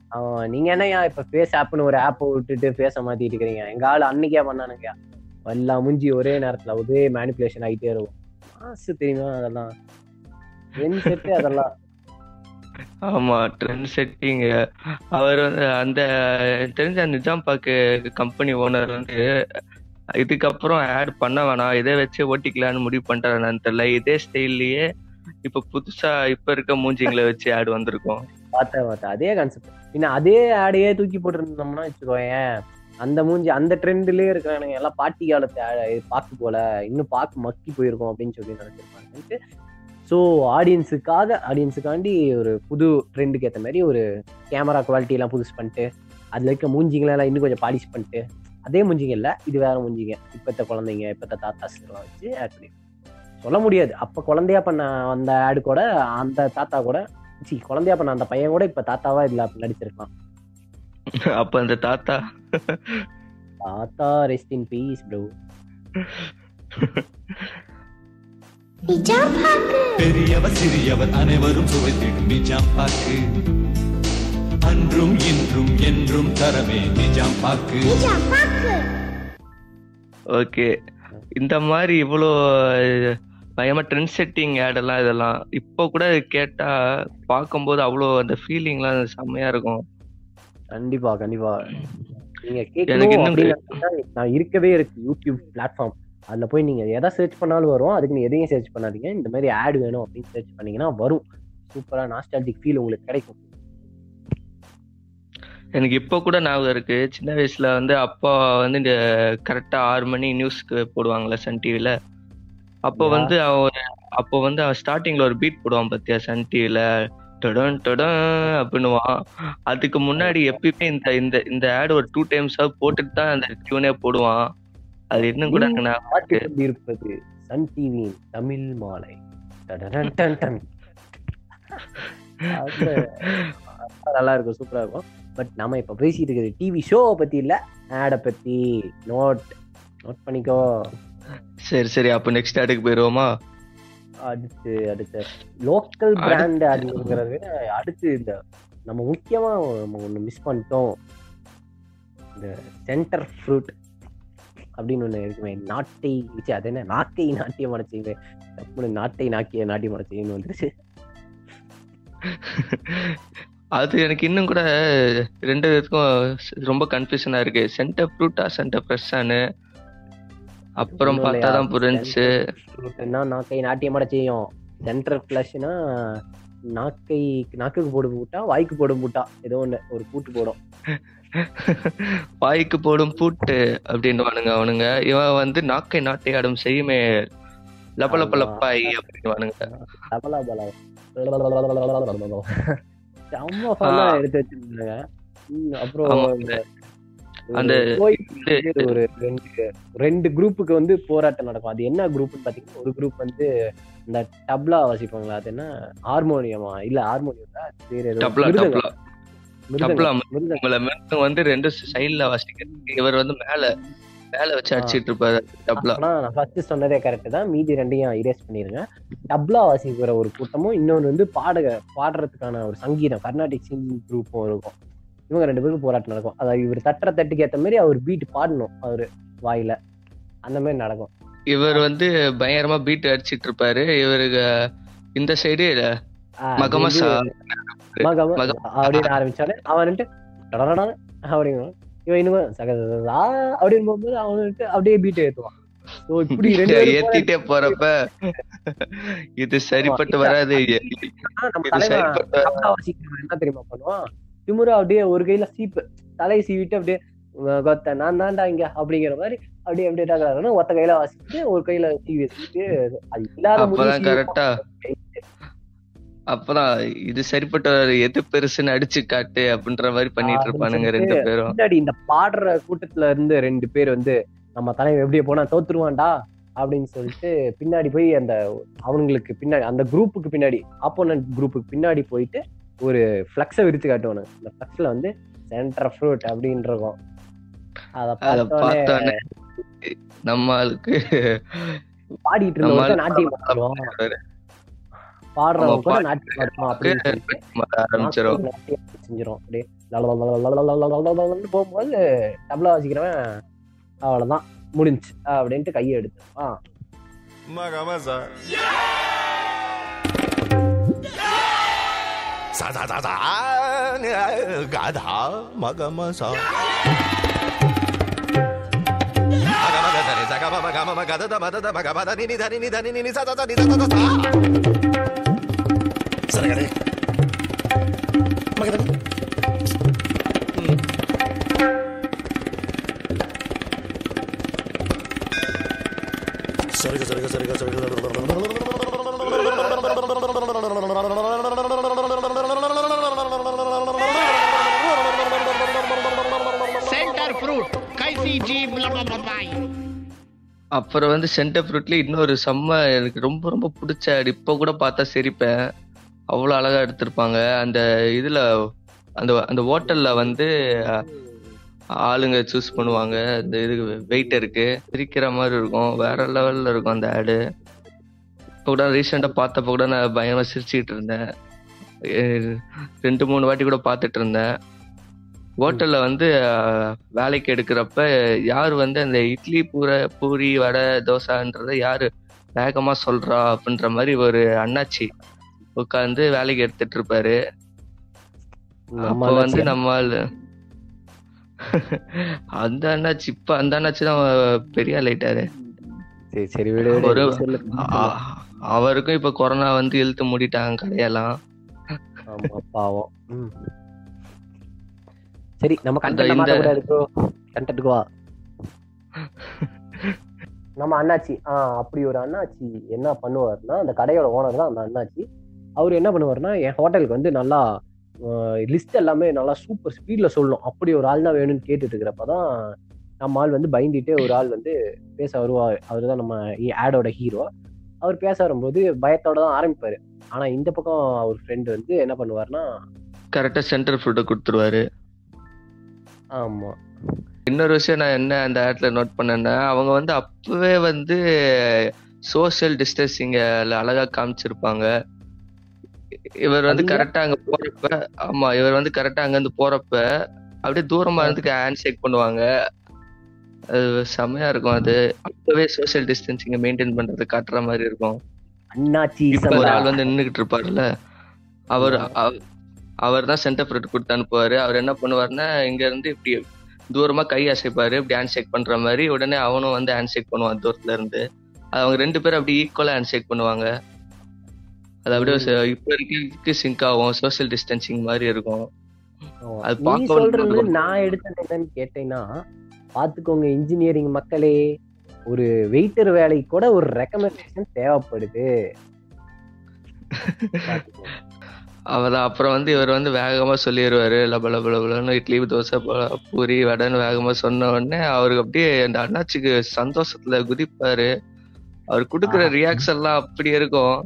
அவன் நீங்க என்னய்யா இப்ப ஃபேஸ் ஆப்னு ஒரு ஆப் விட்டுட்டு பேச மாத்திட்டு இருக்கிறீங்க? எங்க ஆள் அன்னைக்கே பண்ணானுங்க எல்லாம் மூஞ்சி ஒரே நேரத்துல ஒரே மேனிப்புலேஷன் ஆகிட்டே இருக்கும். மாசு தெரியுமா அதெல்லாம்? ட்ரெண்ட் செட்டு அதெல்லாம். ஆமா ட்ரெண்ட் செட்டிங் அவர் வந்து அந்த தெரிஞ்ச நிஜாம் பாக்கு கம்பெனி ஓனர் வந்து இதுக்கப்புறம் ஆட் பண்ண வேணாம் இதை வச்சு ஓட்டிக்கலாம்னு முடிவு பண்ணிட்டாரான்னு தெரியல. இதே ஸ்டைல்லயே இப்ப புதுசா இப்ப இருக்க மூஞ்சிங்களை வச்சு ஆட் வந்திருக்கும். பார்த்தேன் பார்த்தேன். அதே கான்செப்ட் இன்னும் அதே ஆடையே தூக்கி போட்டுருந்தோம்னா வச்சுக்கோயேன் அந்த மூஞ்சி அந்த ட்ரெண்ட்லயே இருக்கிறானுங்க எல்லாம் பாட்டி காலத்தை பாக்கு போல இன்னும் பாக்கு மக்கி போயிருக்கோம் அப்படின்னு சொல்லி நினைச்சிருப்பாங்க ஸோ ஆடியன்ஸுக்காக ஆடியன்ஸுக்காண்டி ஒரு புது ட்ரெண்டுக்கு ஏற்ற மாதிரி ஒரு கேமரா குவாலிட்டியெல்லாம் புதுசு பண்ணிட்டு அதில் இருக்க மூஞ்சிங்களெல்லாம் இன்னும் கொஞ்சம் பாலிஷ் பண்ணிட்டு அதே மூஞ்சிங்க இல்லை இது வேற மூஞ்சிங்க. இப்போத்த குழந்தைங்க இப்போத்த இப்பத்த தாத்தாஸ்லாம் வச்சு ஆட் பண்ணி சொல்ல முடியாது. அப்போ குழந்தையா பண்ண அந்த ஆடு கூட அந்த தாத்தா கூட சி குழந்தையா நான் அந்த பையன் கூட இப்ப தாத்தாவா இல்ல நடிச்சிருக்கான். [LAUGHS] அப்ப அந்த தாத்தா? தாத்தா ரெஸ்ட் இன் பீஸ் ப்ரோ பெரியவர் சிறியவர் அனைவரும் சுவைத்திடும் நிஜாம் பாக்கு அன்றும் இன்றும் என்றும் தரவே நிஜாம் பாக்கு ஓகே. இந்த மாதிரி இவ்வளோ பயமா ட்ரெண்ட் செட்டிங் ஆடெல்லாம் இதெல்லாம். இப்போ கூட கேட்டா பார்க்கும்போது அவ்வளோ அந்த ஃபீலிங்லாம் செம்மையா இருக்கும். கண்டிப்பா கண்டிப்பா. நீங்க கேட்கணும் நான் இருக்கவே இருக்கு யூடியூப் பிளாட்ஃபார்ம் அதுல போய் நீங்க எதை சர்ச் பண்ணாலும் வரும். அதுக்கு நீங்க எதையும் சர்ச் பண்ணாதீங்க. இந்த மாதிரி ஆட் வேணும் அப்படின்னு சர்ச் பண்ணீங்கன்னா வரும். சூப்பரா நாஸ்டாலஜிக் ஃபீல் உங்களுக்கு கிடைக்கும். எனக்கு இப்போ கூட ஞாபகம் இருக்கு. சின்ன வயசுல வந்து அப்பா வந்து இந்த கரெக்டா ஆறு மணி நியூஸ்க்கு போடுவாங்களே சன் டிவில அப்ப வந்து அவன் அப்போ வந்து அவன் ஸ்டார்டிங்ல ஒரு பீட் போடுவான் பத்தியா சன் டிவில டொடன் டொடன் அப்படின்னுவான் அதுக்கு முன்னாடி எப்பயுமே இந்த இந்த இந்த ஆடு ஒரு டூ டைம்ஸ் போட்டுட்டு தான் அந்த டியூனே போடுவான். அது இன்னும் கூட இருப்பது? சன் டிவி தமிழ் மாலை. நல்லா இருக்கும் சூப்பரா இருக்கும். பட் நம்ம இப்ப பேசிட்டு இருக்கிறது டிவி ஷோவை பத்தி இல்ல ஆடை பத்தி நோட் நோட் பண்ணிக்கோ. சரி சரி. அப்ப நெக்ஸ்ட் ஆடுக்கு போயிருவோமா? அடுத்து அடுத்து. லோக்கல் பிராண்ட் அப்படிங்கிறது அடுத்து இந்த நம்ம முக்கியமா நம்ம ஒன்று மிஸ் பண்ணிட்டோம். இந்த சென்டர் ஃப்ரூட் அப்படின்னு ஒன்று இருக்குமே நாட்டை வச்சு அது என்ன? நாட்டை நாட்டியம் அடைச்சிங்க. தப்பு நாட்டை நாக்கிய நாட்டியம் அடைச்சிங்கன்னு வந்துருச்சு. அது எனக்கு இன்னும் கூட ரெண்டு பேருக்கும் ரொம்ப கன்ஃபியூஷனாக இருக்குது சென்டர் ஃப்ரூட்டா சென்டர் ஃப்ரெஷ்ஷான்னு அப்புறம் பார்த்தா தான் புரிஞ்சுச்சு. நாக்கை நாட்டியமாட செய்யும். சென்ட்ரல் கிளாஷ்னா நாக்கை நாக்குக்கு போடும் பூட்டா வாய்க்கு போடும் பூட்டா ஏதோ ஒண்ணு ஒரு பூட்டு போடும். [LAUGHS] வாய்க்கு போடும் பூட்டு அப்படின்னு அவனுங்க. இவன் வந்து நாக்கை நாட்டை ஆடும் செய்யுமே லபலப லப்பாய் அப்படின்னு வானுங்க எடுத்து வச்சிருந்தாங்க அப்புறம் அந்த ஒரு ரெண்டு ரெண்டு குரூப்புக்கு வந்து போராட்டம் நடக்கும். அது என்ன குரூப்னு பாத்தீங்கன்னா ஒரு குரூப் வந்து இந்த டப்லா வாசிப்பாங்களா அது என்ன? ஹார்மோனியமா இல்ல ஹார்மோனியம் வந்து ரெண்டு சைடுல வாசிக்கிறது இவர் வந்து மேல மேல வச்சு அடிச்சிட்டு இருப்பாரு டப்லா நான் ஃபர்ஸ்ட் சொன்னதே கரெக்ட் தான். மீதி ரெண்டையும் இரேஸ் பண்ணிருங்க. டப்லா வாசிக்கிற ஒரு கூட்டமும் இன்னொன்னு வந்து பாடக பாடுறதுக்கான ஒரு சங்கீதம் கர்நாடிக் சிங்கிங் குரூப்பும் இருக்கும். இவங்க ரெண்டு பேருக்கும் போராட்டம் நடக்கும். அதாவது இவர் தட்டுற தட்டுக்கு ஏத்த மாதிரி அவர் பீட் பாடணும் அவரு வாயில. அந்த மாதிரி நடக்கும். இவர் வந்து பயங்கரமா பீட் அடிச்சிட்டு இருப்பாரு. இவருக்கு இந்த சைடு அப்படின்னு ஆரம்பிச்சாலே அவன்ட்டு அப்படிங்க இவன் இன்னும் சகதா அப்படின்னு போகும்போது அவன்ட்டு அப்படியே பீட் ஏத்துவான். [LAUGHS] ஏத்திட்டே போறப்ப இது சரிப்பட்டு வராது. என்ன தெரியுமா பண்ணுவான்? திமுரு அப்படியே ஒரு கையில சீப்பு தலையை சீவிட்டு அப்படியே கொத்த நான் தான்டா இங்க அப்படிங்கிற மாதிரி அப்படியே எப்படி டாக்கிறாங்கன்னா ஒத்த கையில வாசிட்டு ஒரு கையில சீவி வச்சுட்டு அது இல்லாத கரெக்டா அப்பதான் இது சரிப்பட்ட எது பெருசுன்னு அடிச்சு காட்டு அப்படின்ற மாதிரி பண்ணிட்டு இருப்பானுங்க ரெண்டு பேரும். இந்த பாடுற கூட்டத்துல இருந்து ரெண்டு பேர் வந்து நம்ம தலைவர் எப்படியே போனா தோத்துருவான்டா அப்படின்னு சொல்லிட்டு பின்னாடி போய் அந்த அவனுங்களுக்கு பின்னாடி அந்த குரூப்புக்கு பின்னாடி ஆப்போனன்ட் குரூப்புக்கு பின்னாடி போயிட்டு ஒரு ஃப்ளக்ஸை விரித்து காட்டுவானு அந்த ஃப்ளக்ஸில் வந்து சென்டர் ஃப்ரூட் அப்படின்னு இருக்கும் அதை பார்த்தோன்னே நம்ம ஆளுக்கு பாடிட்டு இருந்தவங்க நாட்டியம் பாடுறவங்க கூட நாட்டியம் பாடுமா அப்படின்னு செஞ்சிடும் அப்படியே போகும்போது தபலா வாசிக்கிறவன் அவ்வளவுதான் முடிஞ்சு அப்படின்ட்டு கையை எடுத்துருவான் மகமசா sa sa sa sorry, sorry, sorry, sorry, sorry, sorry, sorry அப்புறம் வந்து சென்டர் ஃப்ரூட்ல இன்னொரு செம்ம எனக்கு ரொம்ப ரொம்ப பிடிச்ச ஆடு இப்போ கூட பார்த்தா சிரிப்பேன். அவ்வளோ அழகா எடுத்திருப்பாங்க. அந்த இதுல அந்த அந்த ஹோட்டல்ல வந்து ஆளுங்க சூஸ் பண்ணுவாங்க. அந்த இது வெயிட்டருக்கு சிரிக்கிற மாதிரி இருக்கும். வேற லெவல்ல இருக்கும் அந்த ஆடு இப்போ கூட ரீசெண்டாக பார்த்தப்ப கூட நான் பயங்கரமாக சிரிச்சுக்கிட்டு இருந்தேன். ரெண்டு மூணு வாட்டி கூட பார்த்துட்டு இருந்தேன். ஹோட்டல்ல வந்து வேலைக்கு எடுக்கிறப்ப யார் வந்து அந்த இட்லி பூரை பூரி வடை தோசைன்றத யாரு வேகமா சொல்றா அப்படின்ற மாதிரி ஒரு அண்ணாச்சி உட்காந்து வேலைக்கு எடுத்துட்டு இருப்பாரு அப்ப வந்து? நம்ம அந்த அண்ணாச்சி இப்ப அந்த அண்ணாச்சி தான் பெரிய ஆளாயிட்டாரு சரி. ஒரு அவருக்கும் இப்ப கொரோனா வந்து இழுத்து மூடிட்டாங்க கடையெல்லாம் பாவம். சரி நம்ம கண்டென்ட் மாத்த கூடாது ப்ரோ கண்டென்ட்டுக்கு வா. நம்ம அண்ணாச்சி ஆ அப்படி ஒரு அண்ணாச்சி என்ன பண்ணுவாருன்னா அந்த கடையோட ஓனர் தான் அந்த அண்ணாச்சி. அவர் என்ன பண்ணுவாருன்னா என் ஹோட்டலுக்கு வந்து நல்லா லிஸ்ட் எல்லாமே நல்லா சூப்பர் ஸ்பீட்ல சொல்லணும். அப்படி ஒரு ஆள் தான் வேணும்னு கேட்டுட்டு இருக்கிறப்ப தான் நம்ம ஆள் வந்து பயந்துட்டே ஒரு ஆள் வந்து பேச வருவார் அவர் தான் நம்ம ஆடோட ஹீரோ அவர் பேச வரும்போது பயத்தோட தான் ஆரம்பிப்பாரு. ஆனா இந்த பக்கம் அவர் ஃப்ரெண்டு வந்து என்ன பண்ணுவாருன்னா கரெக்டா சென்டர் ஃபுட்டை கொடுத்துருவாரு. ஆமா. இன்னொரு விஷயம் நான் என்ன அந்த ஆட்ல நோட் பண்ணேன்னா அவங்க வந்து அப்பவே வந்து சோஷியல் டிஸ்டன்சிங்க அழகா காமிச்சிருப்பாங்க. இவர் வந்து? கரெக்டா அங்க போறப்ப ஆமா இவர் வந்து கரெக்டா அங்க இருந்து போறப்ப அப்படியே தூரமா இருந்து ஹேண்ட் ஷேக் பண்ணுவாங்க. அது செமையா இருக்கும் அது. அப்பவே சோஷியல் டிஸ்டன்சிங்க மெயின்டைன் பண்றது காட்டுற மாதிரி இருக்கும். ஒரு. ஆள் வந்து நின்னுகிட்டு இருப்பாருல்ல. அவர் அவர் தான் சென்டர் ஃப்ரூட் கொடுத்து அனுப்புவாரு. அவர் என்ன பண்ணுவாருன்னா இங்க இருந்து இப்படி தூரமா கை அசைப்பாரு. இப்படி ஹேண்ட் ஷேக் பண்ற மாதிரி உடனே அவனும் வந்து ஹேண்ட் ஷேக் பண்ணுவான் தூரத்துல இருந்து. அவங்க ரெண்டு பேரும் அப்படி ஈக்குவலா ஹேண்ட் ஷேக் பண்ணுவாங்க. அது அப்படியே இப்ப இருக்க சிங்க் ஆகும். சோஷியல் டிஸ்டன்சிங் மாதிரி இருக்கும். அது பார்க்க நான் எடுத்தது என்னன்னு கேட்டேன்னா பாத்துக்கோங்க இன்ஜினியரிங் மக்களே ஒரு வெயிட்டர் வேலைக்கு கூட ஒரு ரெக்கமெண்டேஷன் தேவைப்படுது. [LAUGHS] அவதான் அப்புறம் வந்து இவர் வந்து வேகமா சொல்லிடுவாரு லப லப லபலன்னு இட்லி தோசை பூரி வடைன்னு வேகமா சொன்ன உடனே அவருக்கு அப்படியே அந்த அண்ணாச்சிக்கு சந்தோஷத்துல குதிப்பாரு. அவர் கொடுக்குற ரியாக்ஷன் எல்லாம் அப்படி இருக்கும்.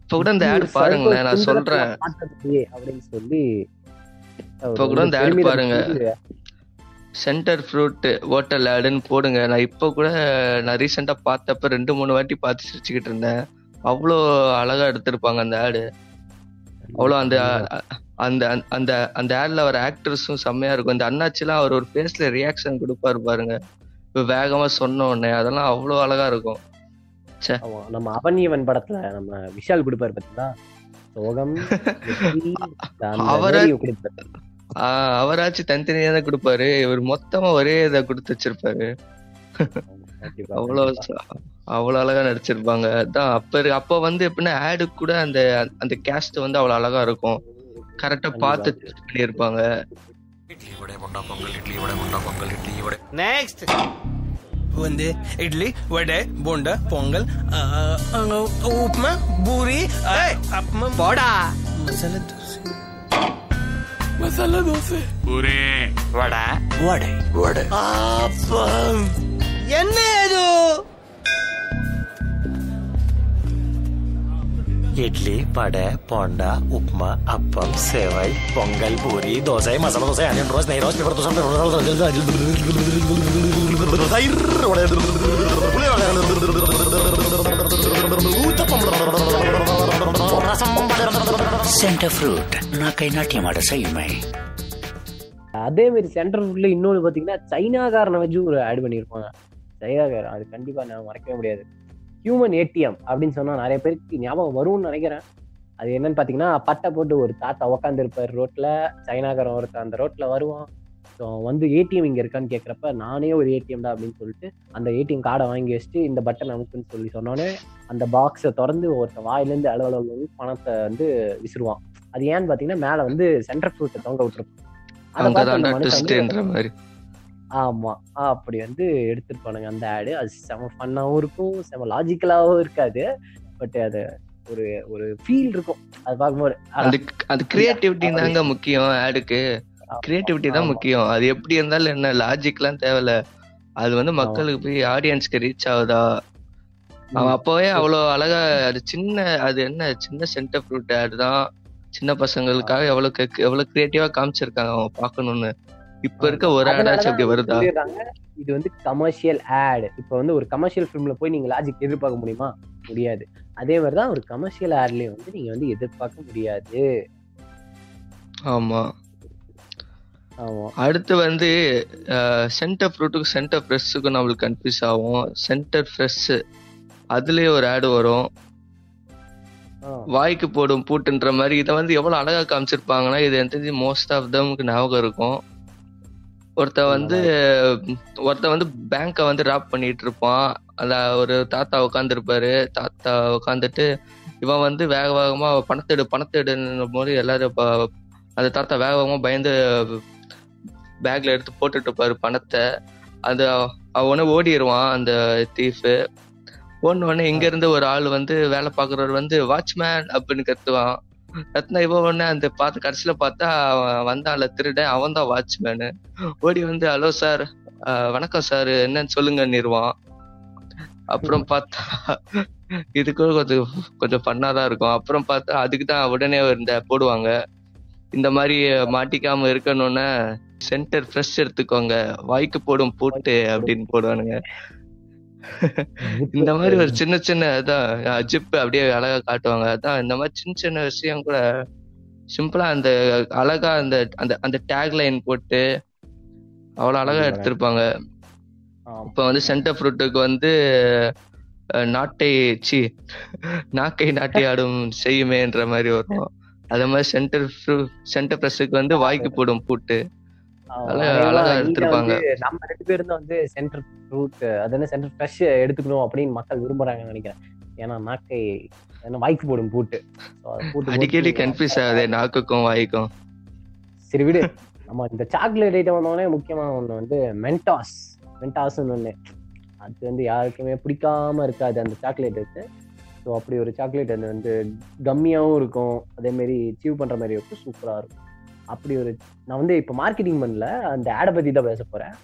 இப்ப கூட இந்த ஆட் பாருங்களேன் நான் சொல்றேன். அப்படின்னு சொல்லி இப்ப கூட இந்த ஆட் பாருங்க. சென்டர் ஃப்ரூட் ஹோட்டல் ஆடுன்னு போடுங்க. நான் இப்போ கூட நான் ரீசெண்டா பார்த்தப்ப ரெண்டு மூணு வாட்டி பார்த்து சிரிச்சுக்கிட்டு இருந்தேன். அவ்வளோ அழகா எடுத்திருப்பாங்க அந்த ஆடு அவ்வளோ அந்த அந்த அந்த அந்த ஆட்ல வர ஆக்டர்ஸும் செம்மையா இருக்கும். இந்த அண்ணாச்சிலாம் அவர் ஒரு ஃபேஸ்ல ரியாக்ஷன் கொடுப்பாரு பாருங்க. வேகமா சொன்ன உடனே அதெல்லாம் அவ்வளோ அழகா இருக்கும். நம்ம அவனியவன் படத்துல நம்ம விஷால் கொடுப்பாரு பாத்தீங்களா? சோகம் அந்த அவராச்சும் தனித்தனியா தான் கொடுப்பாரு. இவர் மொத்தமா ஒரே இதை கொடுத்து வச்சிருப்பாரு. அவ்வளவு அவ்வளவு அழகா நடிச்சிருப்பாங்க. அதான் அப்ப அப்ப வந்து எப்படின்னா ஆடு கூட அந்த அந்த கேஸ்ட் வந்து அவ்வளவு அழகா இருக்கும். கரெக்டா பார்த்து பண்ணியிருப்பாங்க. இட்லி வடை முண்டா பொங்கல் இட்லி வடை முண்டா பொங்கல் இட்லி வடை நெக்ஸ்ட் வந்து இட்லி வடை போண்டா பொங்கல் உப்மா பூரி அப்பமா போடா! மசாலா தோசை. மசாலா தோசை. பூரி வடை. வடை. வடை. அப்பம் என்ன இட்லி வடை போண்டா உப்மா அப்பம் சேவை பொங்கல் பூரி தோசை மசாலா தோசை அனியன் ரோஸ் நெய் ரோஸ் பேப்பர் சென்டர் ஃப்ரூட் நான் கை நாட்டியமாட செய்யுமே அதே மாதிரி சென்டர் ஃபுட்ல இன்னொன்று பார்த்தீங்கன்னா சைனாக்காரனை வச்சு ஒரு ஆட் பண்ணியிருப்பாங்க சைனாக்காரன் அது கண்டிப்பா நான் மறக்கவே முடியாது. ஹியூமன் ஏடிஎம் அப்படின்னு சொன்னா நிறைய பேருக்கு ஞாபகம் வரும்னு நினைக்கிறேன். அது என்னன்னு பார்த்தீங்கன்னா பட்டை போட்டு ஒரு தாத்தா உட்காந்துருப்பார் ரோட்ல சைனாக்காரன் ஒருத்தன் அந்த ரோட்ல வருவான். ஸோ வந்து ஏடிஎம் இங்க இருக்கான்னு கேட்குறப்ப நானே ஒரு ஏடிஎம் தான் அப்படின்னு சொல்லிட்டு அந்த ஏடிஎம் கார்டை வாங்கி வச்சுட்டு இந்த பட்டன் அமுக்குன்னு சொல்லி சொன்னோன்னே அந்த பாக்ஸை திறந்து ஒருத்தன் வாயிலேருந்து அலுவலகம் பணத்தை வந்து விசிறுவான். அது ஏன்னு பார்த்தீங்கன்னா மேலே வந்து சென்ட்ரல் ஃப்ரூட்டை தொங்க விட்டுருப்பான் அதை பார்த்து ஆமா. அப்படி வந்து எடுத்திருப்பானுங்க அந்த ஆடு அது செம ஃபன்னாவும் இருக்கும் செம லாஜிக்கலாவும் இருக்காது. பட் அது ஒரு ஒரு ஃபீல் இருக்கும். அது பார்க்கும்போது அது அது கிரியேட்டிவிட்டி தாங்க முக்கியம் ஆடுக்கு கிரியேட்டிவிட்டி தான். முக்கியம். அது எப்படி இருந்தாலும் என்ன லாஜிக்லாம் தேவையில்ல. அது வந்து மக்களுக்கு போய் ஆடியன்ஸ்க்கு ரீச் ஆகுதா? அவன் அப்பவே அவ்வளோ அழகா அது சின்ன அது என்ன சின்ன சென்டர் ஃப்ரூட் ஆடு தான். சின்ன பசங்களுக்காக எவ்வளவு க- எவ்வளவு கிரியேட்டிவா காமிச்சிருக்காங்க அவங்க பார்க்கணும்னு. இப்ப இருக்க ஒரு ஆடாச்சும் அப்படி வருதா? இது வந்து கமர்ஷியல் ஆட் இப்போ வந்து ஒரு கமர்ஷியல் ஃபிலிம்ல போய் நீங்க லாஜிக் எதிர்பார்க்க முடியுமா? முடியாது. அதே மாதிரி தான் ஒரு கமர்ஷியல் ஆட்லயும் வந்து நீங்க வந்து எதிர்பார்க்க முடியாது. ஆமா. அடுத்து வந்து சென்டர் ஃப்ரூட்டுக்கும் சென்டர் ஃப்ரெஷ்ஷுக்கும் நம்மளுக்கு கன்ஃபியூஸ் ஆகும். சென்டர் ஃப்ரெஷ் அதுலயே ஒரு ஆடு வரும். வாய்க்கு போடும் பூட்டுன்ற மாதிரி இதை வந்து எவ்வளவு அழகா காமிச்சிருப்பாங்கன்னா இது தெரிஞ்சு மோஸ்ட் ஆஃப் தம்க்கு ஞாபகம் இருக்கும். ஒருத்தன் வந்து ஒருத்தன் வந்து பேங்கை வந்து ராப் பண்ணிட்டு இருப்பான் அந்த ஒரு தாத்தா உட்காந்துருப்பாரு தாத்தா உட்காந்துட்டு இவன் வந்து வேக வேகமா பணத்தை எடு பணத்தை எடுன்னும் போது எல்லாரும் அந்த தாத்தா வேக வேகமா பயந்து பேக்ல எடுத்து போட்டுட்டு இருப்பாரு பணத்தை. அது அவனே ஓடிடுவான் அந்த தீஃபு ஓடின உடனே இங்க இருந்து ஒரு ஆள் வந்து வேலை பாக்குறவர் வந்து வாட்ச்மேன் அப்படின்னு கத்துவான். கத்துனா இவன் உடனே அந்த பார்த்து கடைசியில பார்த்தா வந்தான்ல திருட அவன் தான் வாட்ச்மேனு ஓடி வந்து ஹலோ சார் வணக்கம் சார் என்னன்னு சொல்லுங்கன்னிருவான் அப்புறம் பார்த்தா இதுக்கு கொஞ்சம் கொஞ்சம் ஃபன்னா தான் இருக்கும். அப்புறம் பார்த்தா அதுக்கு தான் உடனே இந்த போடுவாங்க. இந்த மாதிரி மாட்டிக்காம இருக்கணும்னா சென்டர் ஃப்ரெஷ் எடுத்துக்கோங்க. வாய்க்கு போடும் பூட்டு அப்படின்னு போடுவானுங்க. இந்த மாதிரி ஒரு சின்ன சின்ன அதான் ஜிப் அப்படியே அழகா காட்டுவாங்க. அதான் இந்த மாதிரி சின்ன சின்ன விஷயம் கூட சிம்பிளா அந்த அழகா அந்த அந்த அந்த டேக் லைன் போட்டு அவ்வளவு அழகா எடுத்திருப்பாங்க. இப்ப வந்து சென்டர் ஃப்ரூட்டுக்கு வந்து நாட்டை சி நாக்கை நாட்டி [LAUGHS] ஆடும் செய்யுமேன்ற மாதிரி வரும். அதே மாதிரி சென்டர் சென்டர் பிரஸுக்கு வந்து வாய்க்கு போடும் பூட்டு. நம்ம ரெண்டு பேரும் தான் வந்து சென்டர் ஃப்ரூட் அது என்ன சென்டர் ஃப்ரெஷ் எடுத்துக்கணும் அப்படின்னு மக்கள் விரும்புறாங்கன்னு நினைக்கிறேன். ஏன்னா நாக்கை என்ன வாய்க்கு போடும் பூட்டு. அடிக்கடி கன்ஃபியூஸ் ஆகுது நாக்குக்கும் வாய்க்கும். சரி விடு. நம்ம இந்த சாக்லேட் ஐட்டம் வந்தோடனே முக்கியமா ஒண்ணு வந்து மென்டாஸ் மென்டாஸ்னு ஒண்ணு. அது வந்து யாருக்குமே பிடிக்காம இருக்காது அந்த சாக்லேட் இருக்கு. ஸோ அப்படி ஒரு சாக்லேட் அது வந்து கம்மியாகவும் இருக்கும். அதே மாதிரி சீவ் பண்ற மாதிரி இருக்கும். சூப்பரா இருக்கும். அப்படி ஒரு நான் வந்து இப்போ மார்க்கெட்டிங் பண்ணல அந்த ஆடை பற்றி தான் பேச போகிறேன்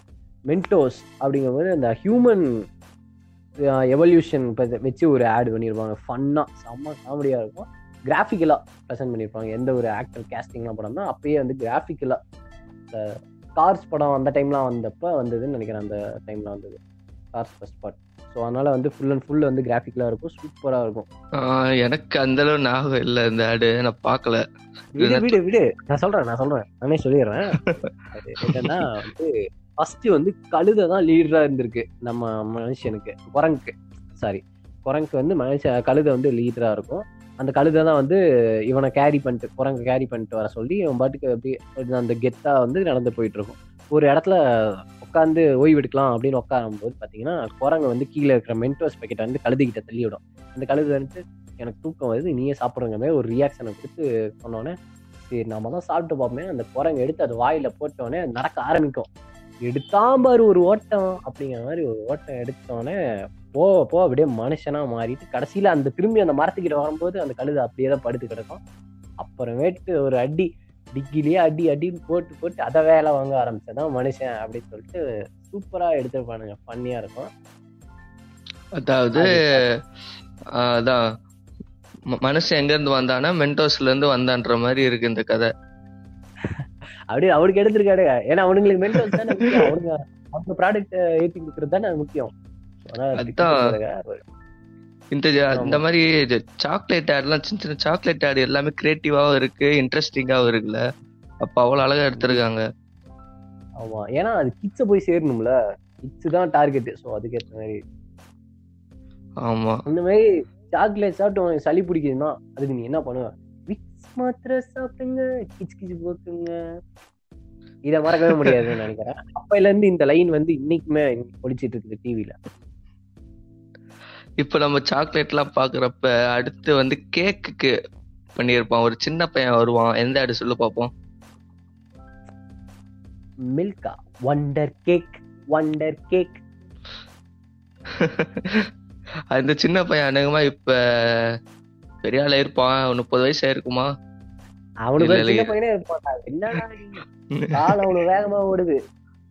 மென்டோஸ் அப்படிங்கும்போது அந்த ஹியூமன் எவல்யூஷன் வச்சு ஒரு ஆட் பண்ணியிருப்பாங்க ஃபன்னாக செம்ம காமெடியாக இருக்கும். கிராஃபிக்கலாக ப்ரெசென்ட் பண்ணியிருப்பாங்க எந்த ஒரு ஆக்டர் கேஸ்டிங்லாம் படம்னா அப்பயே வந்து கிராஃபிக்கலாக இந்த கார்ஸ் படம் அந்த டைம்லாம் வந்தப்போ வந்ததுன்னு நினைக்கிறேன். அந்த டைம்லாம் வந்தது. கார்ஸ் ஃபர்ஸ்ட் பார்ட் ஸோ அதனால வந்து ஃபுல் அண்ட் ஃபுல் வந்து கிராஃபிக்கலாக இருக்கும். சூப்பராக இருக்கும். எனக்கு அந்த அளவு ஞாபகம் இல்ல இந்த ஆடு நான் பார்க்கல. விடு விடு விடு. நான் சொல்றேன் நான் சொல்றேன். நானே சொல்லிடுறேன். அது என்னன்னா வந்து ஃபர்ஸ்ட் வந்து கழுதை தான் லீடரா இருந்திருக்கு நம்ம மனுஷனுக்கு. குரங்குக்கு சாரி குரங்குக்கு வந்து மனுஷ கழுதை வந்து லீடரா இருக்கும். அந்த கழுதை தான் வந்து இவனை கேரி பண்ணிட்டு குரங்கு கேரி பண்ணிட்டு வர சொல்லி இவன் பாட்டுக்கு அப்படியே அந்த கெத்தா வந்து நடந்து போயிட்டு இருக்கும். ஒரு இடத்துல உட்காந்து ஓய்வு எடுக்கலாம் அப்படின்னு உட்காரும் போது குரங்கு வந்து கீழே இருக்கிற மென்டோஸ் பேக்கெட்டை வந்து கழுதுகிட்ட தள்ளிவிடும். அந்த கழுது வந்து எனக்கு தூக்கம் வருது நீயே சாப்பிடுங்க மாதிரி ஒரு ரியாக்ஷனை கொடுத்து சொன்னோடனே சரி நம்ம தான் சாப்பிட்டு பார்ப்போமே அந்த குரங்கு எடுத்து அது வாயில் போட்டோடனே நடக்க ஆரம்பிக்கும். எடுத்தாம்பாரு ஒரு ஓட்டம் அப்படிங்கிற மாதிரி ஒரு ஓட்டம் எடுத்தோடனே போ போ அப்படியே மனுஷனா மாறிட்டு கடைசியில அந்த திரும்பி அந்த மரத்துக்கிட்ட வரும்போது அந்த கழுதை அப்படியே தான் படுத்து கிடக்கும். அப்புறமேட்டு ஒரு அடி டிக்கிலேயே அடி அடின்னு போட்டு போட்டு அதை வேலை வாங்க ஆரம்பிச்சதான் மனுஷன் அப்படின்னு சொல்லிட்டு சூப்பரா எடுத்திருப்பானுங்க. ஃபன்னியா இருக்கும். அதாவது அதான் மனுஷன் எங்க இருந்து வந்தானா மென்டோஸ்ல இருந்து வந்தான்ற மாதிரி இருக்கு இந்த கதை. அப்படியே அவனுக்கு எடுத்திருக்காரு. ஏன்னா அவனுங்களுக்கு மென்டல் தானே அவனுங்க அவங்க ப்ராடக்ட் ஏத்தி கொடுக்கறது தானே முக்கியம். அதான். இந்த இந்த மாதிரி சாக்லேட் ஆட்லாம் சின்ன சின்ன சாக்லேட் ஆட் எல்லாமே கிரியேட்டிவாவும் இருக்கு இன்ட்ரெஸ்டிங்காவும் இருக்குல்ல. அப்ப அவ்வளவு அழகா எடுத்திருக்காங்க. ஆமா. ஏன்னா அது கிட்ஸ போய் சேரணும்ல. கிட்ஸ் தான் டார்கெட் ஸோ அதுக்கேற்ற மாதிரி. ஆமா. அந்த மாதிரி சாக்லேட் சாப்பிட்டு உனக்கு சளி பிடிக்குதுன்னா அதுக்கு நீ என்ன பண்ணுவ? விக்ஸ் மாத்திரை சாப்பிடுங்க கிச் கிச்சு போக்குங்க இதை மறக்கவே முடியாதுன்னு நினைக்கிறேன். அப்பையில இருந்து இந்த லைன் வந்து இன்னைக்குமே ஒழிச்சிட்டு இருக்குது டிவில இப்ப நம்ம சாக்லேட் எல்லாம் பாக்குறப்ப அடுத்து வந்து கேக்குக்கு பண்ணியிருப்பான். ஒரு சின்ன பையன் வருவான். எந்த ஆடு சொல்லு பாப்போம். Milka wonder cake wonder cake அந்த சின்ன பையன் அநேகமா இப்ப பெரிய ஆளா இருப்பான் முப்பது வயசு ஆயிருக்குமா? அவனுக்கு சின்ன. பையனே நீ? காலம் அவ்வளவு வேகமா ஓடுது.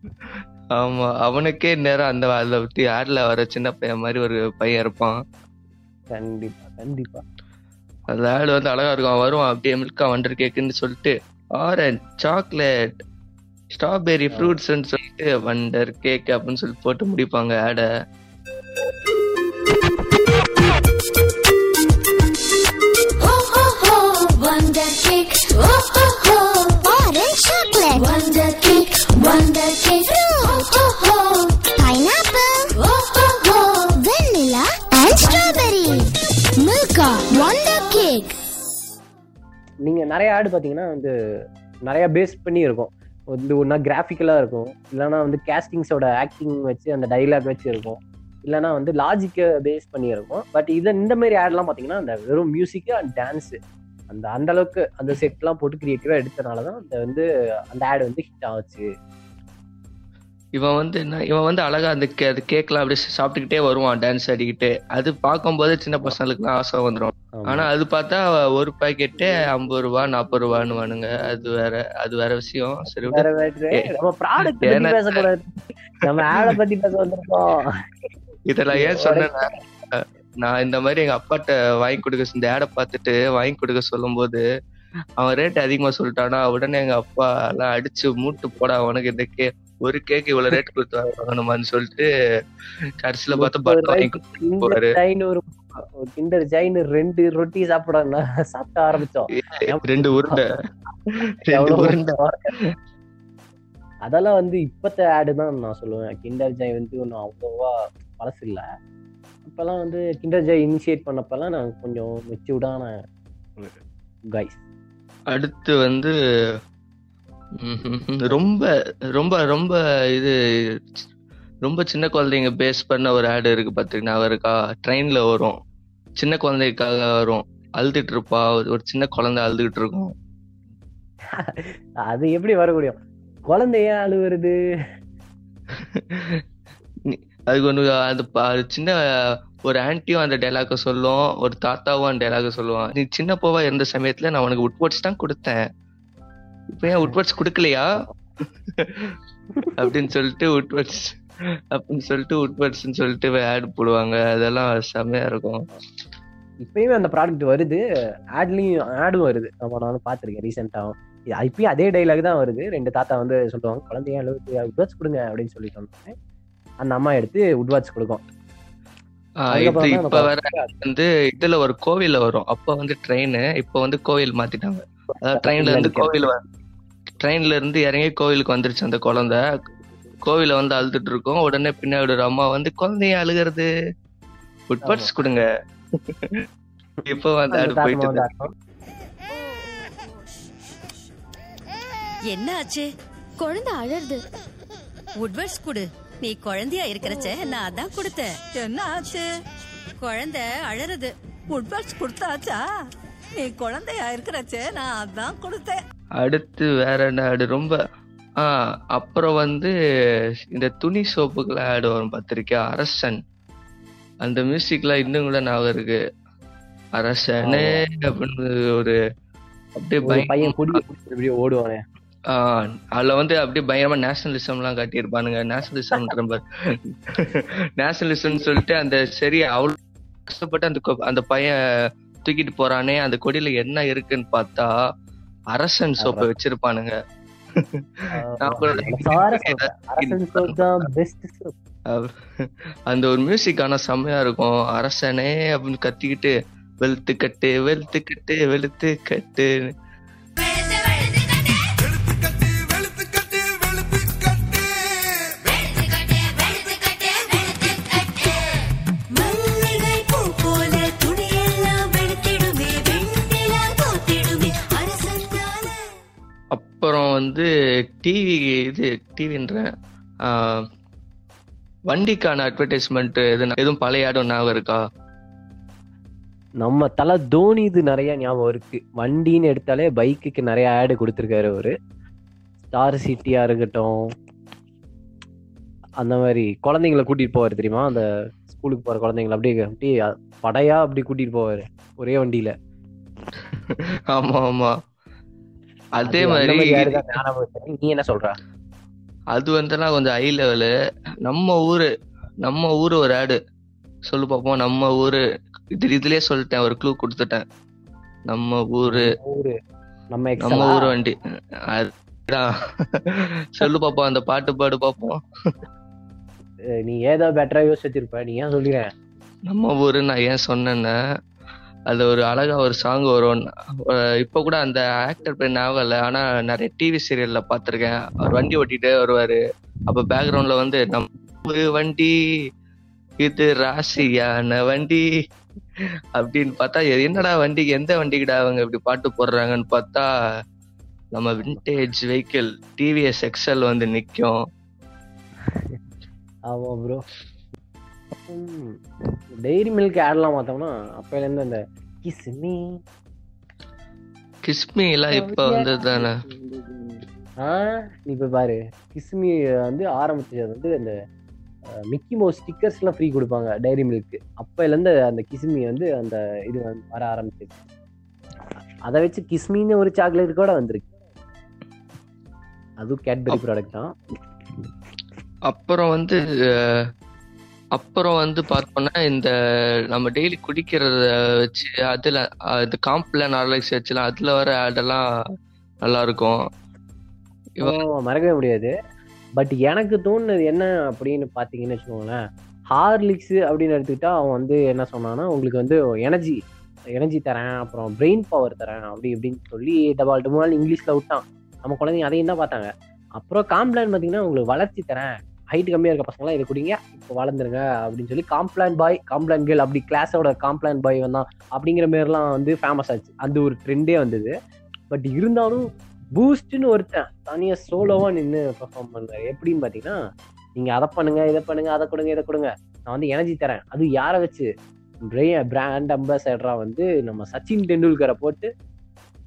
[LAUGHS] ஆமா அவனுக்கே நேரம் அந்த அதுல விட்டு ஆட்ல வர சின்ன பையன் மாதிரி ஒரு பையன் இருப்பான். கண்டிப்பா கண்டிப்பா. அந்த ஆடு வந்து அழகா இருக்கும். வருவான் அப்படியே மில்கா வண்டர் கேக்குன்னு சொல்லிட்டு ஆரஞ்ச் சாக்லேட் ஸ்ட்ராபெரி ஃப்ரூட்ஸ்ன்னு சொல்லிட்டு வண்டர் கேக் அப்படின்னு சொல்லி போட்டு முடிப்பாங்க ஆடை. நீங்க பார்த்தீங்கன்னா வந்து நிறைய பேஸ் பண்ணி இருக்கும். வந்து ஒன்றா கிராஃபிக்கலாக இருக்கும். இல்லைன்னா வந்து கேஸ்டிங்ஸோட ஆக்டிங் வச்சு அந்த டைலாக் வச்சு இருக்கும். இல்லைன்னா வந்து லாஜிக்கை பேஸ் பண்ணி இருக்கும். பட் இதை இந்த மாதிரி ஆட்லாம் பார்த்தீங்கன்னா அந்த வெறும் மியூசிக்கு அண்ட் டான்ஸு அந்த அந்த அளவுக்கு அந்த செட்லாம் போட்டு கிரியேட்டிவா எடுத்தனால தான் அந்த வந்து அந்த ஆடு வந்து ஹிட் ஆச்சு. இவன் வந்து என்ன இவன் வந்து அழகா அந்த கே அது கேக்லாம் அப்படியே சாப்பிட்டுக்கிட்டே வருவான் டான்ஸ் ஆடிக்கிட்டு. அது பார்க்கும்போது சின்ன பசங்களுக்குலாம் ஆசை வந்துடும் ஆனா அது பார்த்தா ஒரு பாக்கெட்டே ஐம்பது ரூபா நாற்பது ரூபான்னு வானுங்க அது வேற அது வேற விஷயம். சரி விடு. வேற வேற ஏ, நம்ம ப்ராடக்ட் பத்தி ஏன்னா- பேசக்கூடாது. நம்ம ஆடை பத்தி பேச வந்திருக்கோம். இதெல்லாம் ஏன் சொன்னேன்னா நான் இந்த மாதிரி எங்க அப்பாட்ட வாங்கி கொடுக்க இந்த ஆடை பார்த்துட்டு வாங்கி கொடுக்க சொல்லும்போது அவன் ரேட் அதிகமா சொல்லிட்டானா உடனே எங்க அப்பா எல்லாம் அடிச்சு மூட்டு போட அவனுக்கு இந்த கே ஒரு கேக் இவ்வளவு ரேட் கொடுத்து வாங்கணுமான்னு சொல்லிட்டு கடைசியில பார்த்து பட்டு வாங்கி போறாரு. கிண்டர் ஜைன் ஒரு கிண்டர் ஜைன் ரெண்டு ரொட்டி சாப்பிட சாப்பிட ஆரம்பிச்சோம். ரெண்டு உருண்டை. [LAUGHS] ரெண்டு உருண்டை. [LAUGHS] அதெல்லாம் வந்து இப்பத்த ஆடு தான் நான் சொல்லுவேன். கிண்டர் ஜாய் வந்து ஒன்றும் அவ்வளோவா பழசு இல்லை. இப்பெல்லாம் வந்து கிண்டர் ஜாய் இனிஷியேட் பண்ணப்பெல்லாம் நான் கொஞ்சம் மெச்சூர்டான கைஸ் அடுத்து வந்து. ரொம்ப ரொம்ப ரொம்ப இது ரொம்ப சின்ன குழந்தைங்க பேஸ் பண்ண ஒரு ஆடு இருக்கு பாத்தீங்கன்னா இருக்கா ட்ரெயின்ல வரும். சின்ன குழந்தைக்காக வரும். அழுதுட்டு இருப்பா. ஒரு சின்ன குழந்தை அழுதுகிட்டு இருக்கும். அது எப்படி வர முடியும்? குழந்தைய அழுவுறது? அதுக்கு ஒன்று அது ப- அது சின்ன ஒரு ஆன்ட்டியும் அந்த டைலாக சொல்லும். ஒரு தாத்தாவும் அந்த டைலாக சொல்லுவான். நீ சின்ன போவா இருந்த சமயத்துல நான் உனக்கு உட்வர்ட்ஸ் தான் கொடுத்தேன். இப்போ ஏன் உட்வர்ட்ஸ் கொடுக்கலையா? அப்படின்னு சொல்லிட்டு உட்வர்ட்ஸ் அப்படின்னு சொல்லிட்டு உட்வர்ட்ஸ்னு சொல்லிட்டு ஆட் போடுவாங்க. அதெல்லாம் செம்மையா இருக்கும். இப்பயுமே அந்த ப்ராடக்ட் வருது. ஆட்லயும் ஆடும் வருது. ஆமா நானும் பார்த்திருக்கேன் ரீசெண்டாகவும் இப்பயும் அதே டைலாக் தான் வருது. ரெண்டு தாத்தா வந்து சொல்லுவாங்க குழந்தைய அழுவுது உட்வாட்ச் கொடுங்க அப்படின்னு சொல்லி சொன்னாங்க அந்த அம்மா எடுத்து உட்வாட்ச் கொடுக்கும். இப்ப வர வந்து இதுல ஒரு கோவில்ல வரும். அப்ப வந்து ட்ரெயின் இப்ப வந்து கோவில் மாத்திட்டாங்க. அதாவது ட்ரெயின்ல இருந்து கோவில் ட்ரெயின்ல இருந்து இறங்கி கோவிலுக்கு வந்துருச்சு அந்த குழந்தை. கோவில வந்து அழுதுட்டு இருக்கும். உடனே பின்னாடி ஒரு அம்மா வந்து குழந்தைய அழுகிறது. உட்பட்ஸ் கொடுங்க. இப்போ வந்து அது போயிட்டு. என்ன ஆச்சு? குழந்தை அழறது உட்வர்ட்ஸ் குடு. நீ குழந்தையா இருக்கிறச்ச நான் அதான் கொடுத்தேன். என்ன ஆச்சு? குழந்தை அழறது. உட்வர்ட்ஸ் கொடுத்தாச்சா? நீ குழந்தையா இருக்கிறச்ச நான் அதான் கொடுத்தேன். அடுத்து வேற என்ன ஆடு? ரொம்ப ஆஹ் அப்புறம் வந்து இந்த துணி சோப்புக்குள்ள ஆடு வரும் பார்த்திருக்கியா? அரசன். அந்த மியூசிக்லாம் இன்னும் கூட ஞாபகம் இருக்கு. அரசனே அப்படின்னு ஒரு அப்படியே பையன் ஓடுவானே. அதுல வந்து அப்படியே பயங்கரமா நேஷனலிசம் எல்லாம் காட்டியிருப்பானுங்க நேஷனலிசம் நேஷனலிசம் சொல்லிட்டு அந்த சரி அவ்வளவு கஷ்டப்பட்டு அந்த அந்த பையன் தூக்கிட்டு போறானே அந்த கொடியில என்ன இருக்குன்னு பார்த்தா அரசன் சோப்பை வச்சிருப்பானுங்க. [LAUGHS] அந்த ஒரு மியூசிக் ஆனா செம்மையா இருக்கும். அரசனே அப்படின்னு கத்திக்கிட்டு வெளுத்து கட்டு வெளுத்து கட்டு வெளுத்து கட்டு டிவி இது டிவின்ற வண்டிக்கான அட்வர்டைஸ்மெண்ட் எது எதுவும் பழைய ஆடும் ஞாபகம் இருக்கா? நம்ம தலை தோனி இது நிறைய ஞாபகம் இருக்கு. வண்டின்னு எடுத்தாலே பைக்குக்கு நிறைய ஆடு கொடுத்துருக்காரு அவரு. ஸ்டார் சிட்டியா இருக்கட்டும். அந்த மாதிரி குழந்தைங்களை கூட்டிட்டு போவாரு தெரியுமா? அந்த ஸ்கூலுக்கு போற குழந்தைங்களை அப்படியே அப்படியே படையா அப்படி கூட்டிட்டு போவாரு. ஒரே வண்டியில. ஆமா ஆமா. அதே மாதிரி. நீ என்ன சொல்ற? அது வந்துலாம் கொஞ்சம் ஹை லெவலு நம்ம ஊரு நம்ம ஊரு ஒரு ஆடு சொல்லு பாப்போம். நம்ம ஊரு இது இதுலயே சொல்லிட்டேன் ஒரு க்ளூ கொடுத்துட்டேன். நம்ம ஊரு. நம்ம ஊரு. வண்டி. சொல்லு பாப்போம் அந்த பாட்டு பாடு பாப்போம். நீ ஏதோ பெட்டரா யோசிச்சிருப்ப. நீ ஏன் சொல்லிடுறேன் நம்ம ஊரு நான் ஏன் சொன்னேன்னா அது ஒரு அழகா ஒரு சாங் வரும். இப்போ இப்ப கூட அந்த ஆக்டர் பேர் ஞாபகம் இல்லை. ஆனா நிறைய டிவி சீரியல்ல பார்த்துருக்கேன். அவர் வண்டி ஓட்டிகிட்டே வருவாரு. அப்ப பேக்ரவுண்ட்ல வந்து நம்ம வண்டி இது ராசியான வண்டி அப்படின்னு பார்த்தா என்னடா வண்டிக்கு எந்த வண்டிக்குடா அவங்க இப்படி பாட்டு போடுறாங்கன்னு பார்த்தா நம்ம விண்டேஜ் வெஹிக்கிள் டிவிஎஸ் எக்ஸல் வந்து நிற்கும் ஆமா ப்ரோ டெய்ரி மில்க் ஆட்லாம் பார்த்தோம்னா அப்பையில இருந்து அந்த கிஸ் மீ கிஸ்மி எல்லாம் இப்ப வந்தது தானே ஆ நீ இப்ப பாரு கிஸ்மி வந்து ஆரம்பிச்சது வந்து அந்த மிக்கி மவுஸ் ஸ்டிக்கர்ஸ் எல்லாம் ஃப்ரீ கொடுப்பாங்க டைரி மில்க் அப்பையில இருந்து அந்த கிஸ்மி வந்து அந்த இது வந்து வர ஆரம்பிச்சிச்சு அதை வச்சு கிஸ்மின்னு ஒரு சாக்லேட் கூட வந்திருக்கு. அதுவும் கேட்பரி ப்ராடக்ட் தான். அப்புறம் வந்து அப்புறம் வந்து பார்த்தோம்னா இந்த நம்ம டெய்லி குடிக்கிறத வச்சு அதுல அஹ், இந்த காம்ப்ளான் ஆர்லெக்ஸ் வச்சுலாம் அதுல வர ஆடெல்லாம் நல்லா இருக்கும் மறக்கவே முடியாது. பட் எனக்கு தோணுனது என்ன அப்படின்னு பார்த்தீங்கன்னு வச்சுக்கோங்களேன் ஹார்லிக்ஸ் அப்படின்னு எடுத்துக்கிட்டா அவன் வந்து என்ன சொன்னான்னா உங்களுக்கு வந்து எனர்ஜி எனர்ஜி தரேன் அப்புறம் பிரெயின் பவர் தரேன் அப்படி இப்படின்னு சொல்லி டபால் டபால் இங்கிலீஷில் விட்டான். நம்ம குழந்தைங்க அதையும் தான் பார்த்தாங்க. அப்புறம் காம்ப்ளான் பார்த்தீங்கன்னா உங்களுக்கு வளர்ச்சி தரேன் ஹைட் கம்மியாக இருக்க பசங்களாம் இதை குடிங்க இப்போ வளர்ந்துருங்க அப்படின்னு சொல்லி காம்ப்ளான் பாய் காம்ப்ளான் கேர்ள் அப்படி கிளாஸோட காம்ப்ளான் பாய் வந்தான் அப்படிங்கிற மாரிலாம் வந்து ஃபேமஸ் ஆச்சு. அந்த ஒரு ட்ரெண்டே வந்தது. பட் இருந்தாலும் பூஸ்ட்னு ஒருத்தன் தனியாக சோலோவாக நின்று பெர்ஃபார்ம் பண்ணுறாரு எப்படின்னு பார்த்தீங்கன்னா நீங்கள் அதை பண்ணுங்க இதை பண்ணுங்க அதை கொடுங்க இதை கொடுங்க. நான் வந்து எனர்ஜி தரேன். அது யாரை வச்சு? பிராண்ட் அம்பாசடரா வந்து நம்ம சச்சின் டெண்டுல்கரை போட்டு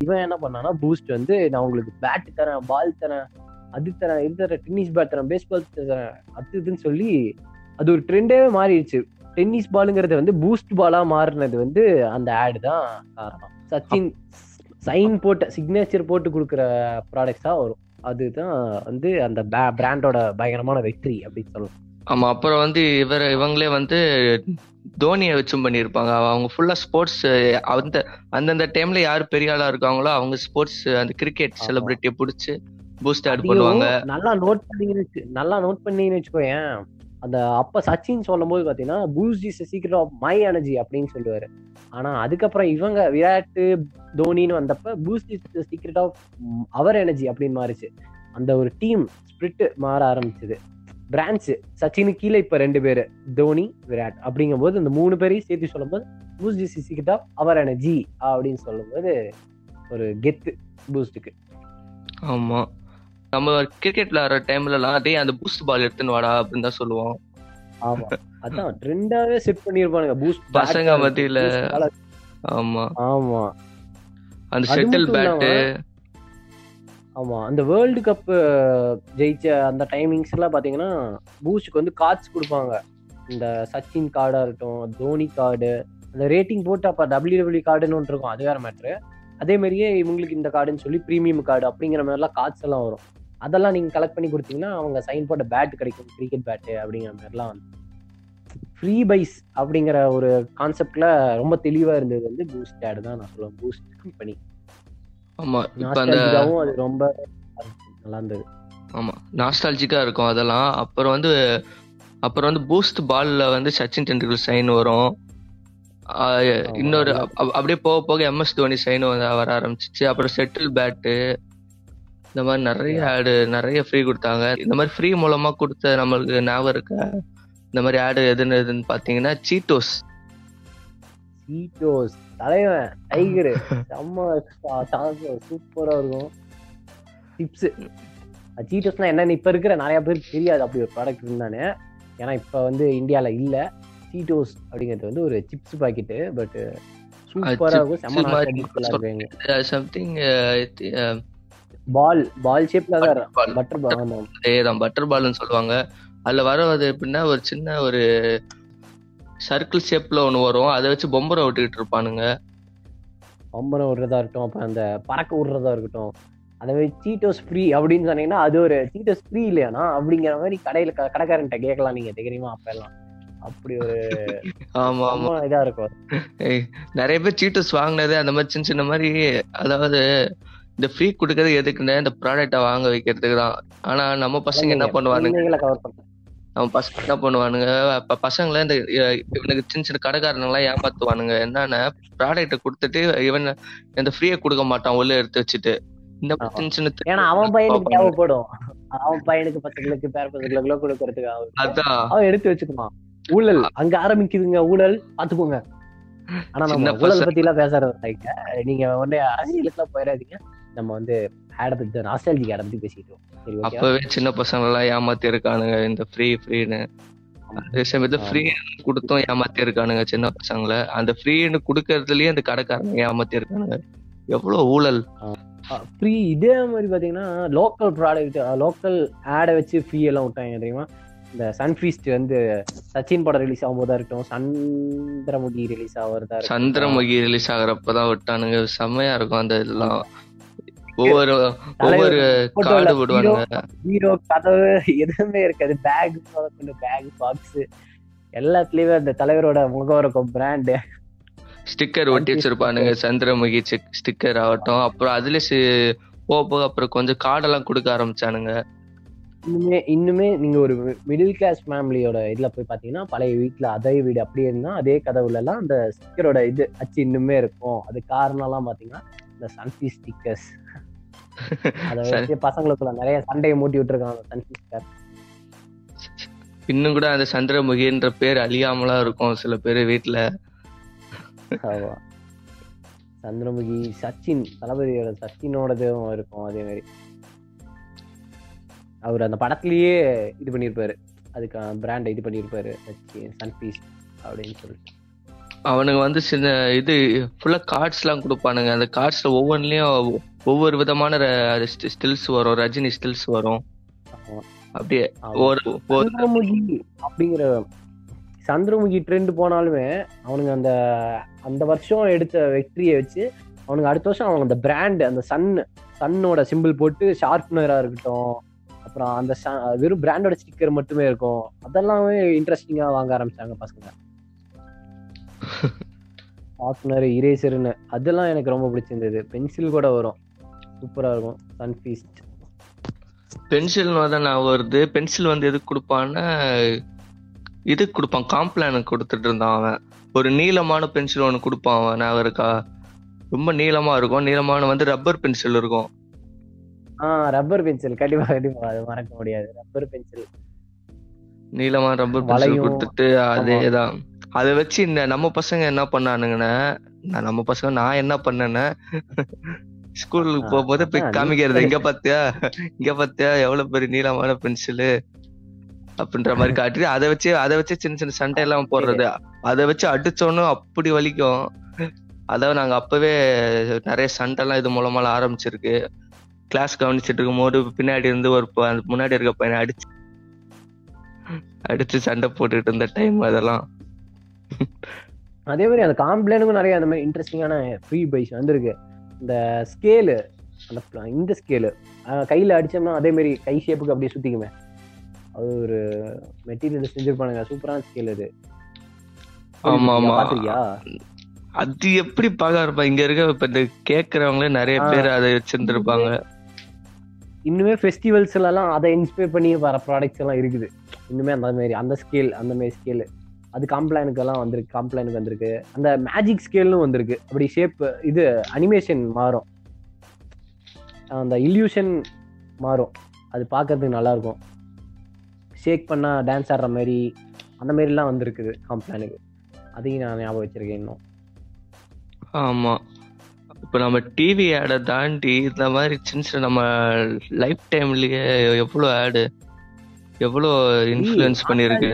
இவன் என்ன பண்ணான்னா பூஸ்ட் வந்து நான் உங்களுக்கு பேட் தரேன் பால் தரேன் அது தரேன் இது தரேன் டென்னிஸ் பேட் தரேன் பேஸ்பால் தரேன் அது இதுன்னு சொல்லி அது ஒரு ட்ரெண்டே மாறிடுச்சு. டென்னிஸ் பாலுங்கிறது வந்து பூஸ்ட் பாலா மாறினது வந்து அந்த ஆடு தான் காரணம். சச்சின் சைன் போட்ட சிக்னேச்சர் போட்டு கொடுக்குற ப்ராடக்ட்ஸ் வரும். அதுதான் வந்து அந்த பிராண்டோட பயங்கரமான வெற்றி அப்படின்னு சொல்லலாம். ஆமா அப்புறம் வந்து இவர் இவங்களே வந்து தோனியை வச்சும் பண்ணியிருப்பாங்க. அவங்க ஃபுல்லா ஸ்போர்ட்ஸ் அந்த அந்தந்த டைம்ல யார் பெரிய ஆளா இருக்காங்களோ அவங்க ஸ்போர்ட்ஸ் அந்த கிரிக்கெட் செலிபிரிட்டியை பிடிச்சி பூஸ்ட் ஆட் பண்ணுவாங்க. நல்லா நோட் பண்ணீங்கன்னு நல்லா நோட் பண்ணீங்கன்னு வச்சுக்கோயேன். அந்த அப்ப சச்சின் சொல்லும் போது பாத்தீங்கன்னா பூஸ்ட் இஸ் சீக்கிரம் ஆஃப் மை எனர்ஜி அப்படின்னு சொல்லுவாரு. ஆனா அதுக்கப்புறம் இவங்க விராட் தோனின்னு வந்தப்ப Boost is secret of our energy அப்படின்னு மாறிச்சு. அந்த ஒரு டீம் ஸ்பிரிட் மாற ஆரம்பிச்சது. பிரான்ச் சச்சினுக்கு கீழே இப்ப ரெண்டு பேரு தோனி விராட். அப்படிங்கும்போது இந்த மூணு பேரையும் சேர்த்து சொல்லும்போது Boost is secret of our energy அப்படின்னு சொல்லும்போது ஒரு கெத்து பூஸ்டுக்கு ஆமா. நம்ம கிரிக்கெட் விளையாடுற டைம்லலாம் டேய் அந்த பூஸ்ட் பால் எடுத்துன்னு வாடா அப்படின்னு தான் சொல்லுவோம் ஆமா. அதான் ட்ரெண்டாவே செட் பண்ணிருப்பானுங்க பூஸ்ட் பசங்க மத்தியில ஆமா. ஆமா. அந்த அது ஷட்டில் இல்லாம- ஆமா. அந்த வேர்ல்டு கப் ஜெயிச்ச அந்த டைமிங்ஸ் எல்லாம் பாத்தீங்கன்னா பூஸ்டுக்கு வந்து கார்ட்ஸ் கொடுப்பாங்க. இந்த சச்சின் கார்டா இருக்கட்டும் தோனி கார்டு அந்த ரேட்டிங் போட்டு அப்ப டபிள்யூ டபிள்யூ கார்டுன்னு ஒன்று இருக்கும் அது வேற மேட்ரு அதே மாதிரியே இவங்களுக்கு இந்த கார்டுன்னு சொல்லி ப்ரீமியம் கார்டு அப்படிங்கிற மாதிரிலாம் கார்ட்ஸ் எல்லாம் வரும். அதெல்லாம் நீங்க கலெக்ட் பண்ணி கொடுத்தீங்கன்னா அவங்க சைன் போட்ட பேட் கிடைக்கும். கிரிக்கெட் பேட்டு அப்படிங்கிற மாதிரிலாம். வந்து ஃப்ரீ பைஸ் அப்படிங்கிற ஒரு கான்செப்ட்ல ரொம்ப தெளிவா இருந்தது வந்து பூஸ்ட் ஆடு தான் நான் சொல்லுவேன். பூஸ்ட் கம்பெனி ஆமா இப்ப அந்த நாஸ்டாலஜிக்காவும் அது ரொம்ப நல்லா இருந்தது. ஆமா நாஸ்டாலஜிக்கா இருக்கும் அதெல்லாம். அப்புறம் வந்து அப்புறம் வந்து பூஸ்ட் பால்ல வந்து சச்சின் டெண்டுல்கர் சைன் வரும். இன்னொரு அப்- அப்- அப்படியே போக போக எம்எஸ் தோனி சைன் வர ஆரம்பிச்சிச்சு. அப்புறம் செட்டில் பேட்டு இந்த மாதிரி நிறைய ஆடு நிறைய ஃப்ரீ கொடுத்தாங்க. இந்த மாதிரி ஃப்ரீ மூலமா கொடுத்த நம்மளுக்கு ஞாபகம் இருக்க இந்த மாதிரி ஆடு எதுன்னு எதுன்னு பாத்தீங்கன்னா சீட்டோஸ் சீட்டோஸ் தலைவன் டைகர் [LAUGHS] செம்ம சூப்பரா இருக்கும். டிப்ஸ் சீட்டோஸ்னா என்னன்னு இப்ப இருக்கிற நிறைய பேருக்கு தெரியாது. அப்படி ஒரு ப்ராடக்ட் இருந்தானே. ஏன்னா இப்ப வந்து இந்தியால இல்ல. சீட்டோஸ் அப்படிங்கிறது வந்து ஒரு சிப்ஸ் பாக்கெட்டு பட் சூப்பரா இருக்கும். செம்ம. சம்திங் பால் பால் ஷேப்ல தான் பட்டர் பால் அதேதான் பட்டர் பால்னு சொல்லுவாங்க. அதுல வரது எப்படின்னா ஒரு சின்ன ஒரு சர்க்கிள் ஷேப்ல ஒண்ணு வரும். அதை வச்சு பொம்பரை விட்டுக்கிட்டு இருப்பானுங்க. பம்பரம் விடுறதா இருக்கட்டும் அப்புறம் அந்த பறக்க விடுறதா இருக்கட்டும் அதை மாதிரி சீட்டோஸ் ஃப்ரீ அப்படின்னு சொன்னீங்கன்னா அது ஒரு சீட்டோஸ் ஃப்ரீ இல்லையானா அப்படிங்கிற மாதிரி கடையில கடைக்காரன்ட்ட கேட்கலாம் நீங்க. தெரியுமா அப்ப எல்லாம் அப்படி ஒரு [LAUGHS] ஆமா ஆமா. இதா இருக்கும். நிறைய பேர் சீட்டஸ் வாங்கினது அந்த மாதிரி சின்ன சின்ன மாதிரி அதாவது இந்த ஃப்ரீ கொடுக்கறது எதுக்குன்னு இந்த ப்ராடக்ட்டை வாங்க வைக்கிறதுக்கு தான். ஆனா நம்ம பசங்க என்ன பண்ணுவானுங்க? நம்ம பசங்க என்ன பண்ணுவானுங்க? பசங்களை இந்த இவனுக்கு சின்ன சின்ன எல்லாம் ஏமாத்துவானுங்க. என்னன்னா ப்ராடக்ட்டை கொடுத்துட்டு இவன் இந்த ஃப்ரீயை கொடுக்க மாட்டான் உள்ள எடுத்து வச்சுட்டு. இந்த சின்ன சின்ன ஏன்னா அவன் பையனுக்கு தேவைப்படும். அவன் பையனுக்கு பசங்களுக்கு பேர பசங்களுக்கு கொடுக்கறதுக்கு அவன் அதான். அவன் எடுத்து வச்சுக்குவான். ஊழல். அங்க ஆரம்பிக்குதுங்க ஊழல். பாத்துக்கோங்க ஆனா நம்ம ஊழல் பத்தி எல்லாம் பேசுறது. நீங்க உடனே அரசியலுக்குலாம் போயிடாதீங்க. நம்ம வந்து ஆட பத்தி நாஸ்டாலஜிக் ஆட பத்தி பேசிட்டு இருக்கோம். சரி அப்பவே சின்ன பசங்க எல்லாம் ஏமாத்தி இருக்கானுங்க இந்த ஃப்ரீ ஃப்ரீன்னு அதே சமயத்துல ஃப்ரீ கொடுத்தும் ஏமாத்தி இருக்கானுங்க சின்ன பசங்களை. அந்த ஃப்ரீன்னு கொடுக்கறதுலயே அந்த கடைக்காரங்க ஏமாத்தி இருக்கானுங்க எவ்வளவு ஊழல் ஃப்ரீ இதே மாதிரி பாத்தீங்கன்னா லோக்கல் ப்ராடக்ட் லோக்கல் ஆடை வச்சு ஃப்ரீ எல்லாம் விட்டாங்க தெரியுமா? இந்த சன்ஃபீஸ்ட் வந்து சச்சின் படம் ரிலீஸ் ஆகும்போதா இருக்கட்டும் சந்திரமுகி ரிலீஸ் ஆகுறதா சந்திரமுகி ரிலீஸ் ஆகுறப்பதான் விட்டானுங்க. செம்மையா இருக்கும் அந்த இதெல்லாம். ஒவ்வொரு ஒவ்வொரு கார்டு விடுவானுங்க ஹீரோ கதவு எதுவுமே இருக்காது. பேக் முதற்கொண்டு பேக் பாக்ஸ் எல்லாத்துலயுமே அந்த தலைவரோட முகம் இருக்கும் பிராண்டு ஸ்டிக்கர் ஒட்டி வச்சிருப்பானுங்க சந்திரமுகி ஸ்டிக்கர் ஆகட்டும். அப்புறம் அதுல போக போக அப்புறம் கொஞ்சம் கார்டெல்லாம் கொடுக்க ஆரம்பிச்சானுங்க. இன்னுமே இன்னுமே நீங்க ஒரு மிடில் கிளாஸ் ஃபேமிலியோட இதுல போய் பாத்தீங்கன்னா பழைய வீட்ல அதே வீடு அப்படியே இருந்தா அதே கதவுல எல்லாம் அந்த ஸ்டிக்கரோட இது அச்சு இன்னுமே இருக்கும். அது காரணம் எல்லாம் பாத்தீங்கன்னா இந்த சன்ஃபி ஸ்டிக்கர்ஸ் அதை வச்சு பசங்களுக்குள்ள நிறைய சண்டையை மூட்டி விட்டுருக்காங்க இன்னும் கூட அந்த சந்திரமுகின்ற பேர் அழியாமலா இருக்கும் சில பேர் வீட்டுல சந்திரமுகி சச்சின் தளபதியோட சச்சினோடதும் இருக்கும் அதே மாதிரி. அவர் அந்த படத்துலயே இது பண்ணியிருப்பாரு அதுக்கு பிராண்ட் இது பண்ணியிருப்பாரு சன்ஃபீஸ் அப்படின்னு சொல்லிட்டு. அவனுங்க வந்து சின்ன இது ஃபுல்லா கார்ட்ஸ் எல்லாம் கொடுப்பானுங்க. அந்த கார்ட்ஸ்ல ஒவ்வொன்றுலயும் ஒவ்வொரு விதமான ஸ்டில்ஸ் வரும். ரஜினி ஸ்டில்ஸ் வரும். அப்படியே ஒரு சந்திரமுகி அப்படிங்கிற சந்திரமுகி ட்ரெண்ட் போனாலுமே அவனுங்க அந்த அந்த வருஷம் எடுத்த வெற்றியை வச்சு அவனுங்க அடுத்த வருஷம் அவங்க அந்த பிராண்ட் அந்த சன் சன்னோட சிம்பிள் போட்டு ஷார்ப்னரா இருக்கட்டும். அப்புறம் அந்த வெறும் பிராண்டோட ஸ்டிக்கர் மட்டுமே இருக்கும். அதெல்லாமே இன்ட்ரெஸ்டிங்கா வாங்க ஆரம்பிச்சாங்க பசங்க. [LAUGHS] ஷார்ப்னர் இரேசர்னு அதெல்லாம் எனக்கு ரொம்ப பிடிச்சிருந்தது. பென்சில் கூட வரும். சூப்பரா இருக்கும். சன்ஃபீஸ்ட் பென்சில் தான் நான் வருது. பென்சில் வந்து எதுக்கு கொடுப்பான்னா இதுக்கு கொடுப்பான். காம்ப்ளானுக்கு கொடுத்துட்டு இருந்தான் அவன். ஒரு நீளமான பென்சில் ஒன்று கொடுப்பான் அவன் ஞாபகம் இருக்கா ரொம்ப நீளமா இருக்கும். நீளமான வந்து ரப்பர் பென்சில் இருக்கும். ஆஹ் ரப்பர் பென்சில் கண்டிப்பா கண்டிப்பா. அது மறக்க முடியாது. ரப்பர் பென்சில் நீளமான ரப்பர் பென்சில். கொடுத்துட்டு அதேதான் அதை வச்சு இந்த நம்ம பசங்க என்ன பண்ணானுங்கன்னா நம்ம பசங்க நான் என்ன பண்ணேன்னா ஸ்கூலுக்கு போகும்போது போய் காமிக்கிறது இங்க பாத்தியா? இங்க பாத்தியா? எவ்வளவு பெரிய நீளமான பென்சிலு அப்படின்ற மாதிரி காட்டி அதை வச்சு அதை வச்சு சின்ன சின்ன சண்டை எல்லாம் போடுறது. அதை வச்சு அடிச்சோன்னும் அப்படி வலிக்கும். அதாவது நாங்க அப்பவே நிறைய சண்டை எல்லாம் இது மூலமாலாம் ஆரம்பிச்சிருக்கு. கிளாஸ் கவனிச்சிட்டு இருக்கும்போது பின்னாடி இருந்து ஒரு முன்னாடி இருக்க பையனை அடிச்சு அடிச்சு சண்டை போட்டுட்டு இருந்த டைம் அதெல்லாம். அதே மாதிரி அந்த காம்ப்ளேனுக்கும் நிறைய அந்த மாதிரி இன்ட்ரெஸ்டிங்கான ஃப்ரீ பைஸ் வந்திருக்கு. இந்த ஸ்கேலு அந்த இந்த ஸ்கேலு கையில அடிச்சோம்னா அதே மாதிரி கை ஷேப்புக்கு அப்படியே சுத்திக்குமே. அது ஒரு மெட்டீரியல் செஞ்சிருப்பானுங்க. சூப்பரான ஸ்கேல் அது. ஆமா ஆமா. அது எப்படி பார்க்க இருப்பா? இங்க இருக்க இப்ப இந்த கேக்குறவங்களே நிறைய. பேர் அதை வச்சிருந்திருப்பாங்க. இன்னுமே ஃபெஸ்டிவல்ஸ்ல எல்லாம் அதை இன்ஸ்பயர் பண்ணி வர ப்ராடக்ட்ஸ் எல்லாம் இருக்குது. இன்னுமே அந்த மாதிரி அந்த ஸ்கேல் அந்த மாதிரி ஸ்கேல் அது காம்ப்ளானுக்கு எல்லாம் வந்திருக்கு காம்ப்ளானுக்கு வந்திருக்கு. அந்த மேஜிக் ஸ்கேல்னு வந்திருக்கு. அப்படி ஷேப் இது அனிமேஷன் மாறும். அந்த இல்யூஷன் மாறும். அது பார்க்கறதுக்கு நல்லா இருக்கும் ஷேக் பண்ணா டான்ஸ் ஆடுற மாதிரி அந்த மாதிரிலாம் வந்திருக்குது காம்ப்ளானுக்கு அதையும் நான் ஞாபகம் வச்சிருக்கேன் இன்னும். ஆமா. இப்ப நம்ம டிவி ஆடை தாண்டி இந்த மாதிரி சின்ன சின்ன நம்ம லைஃப் டைம்லயே எவ்வளவு ஆடு எவ்வளவு இன்ஃப்ளூயன்ஸ் பண்ணிருக்கு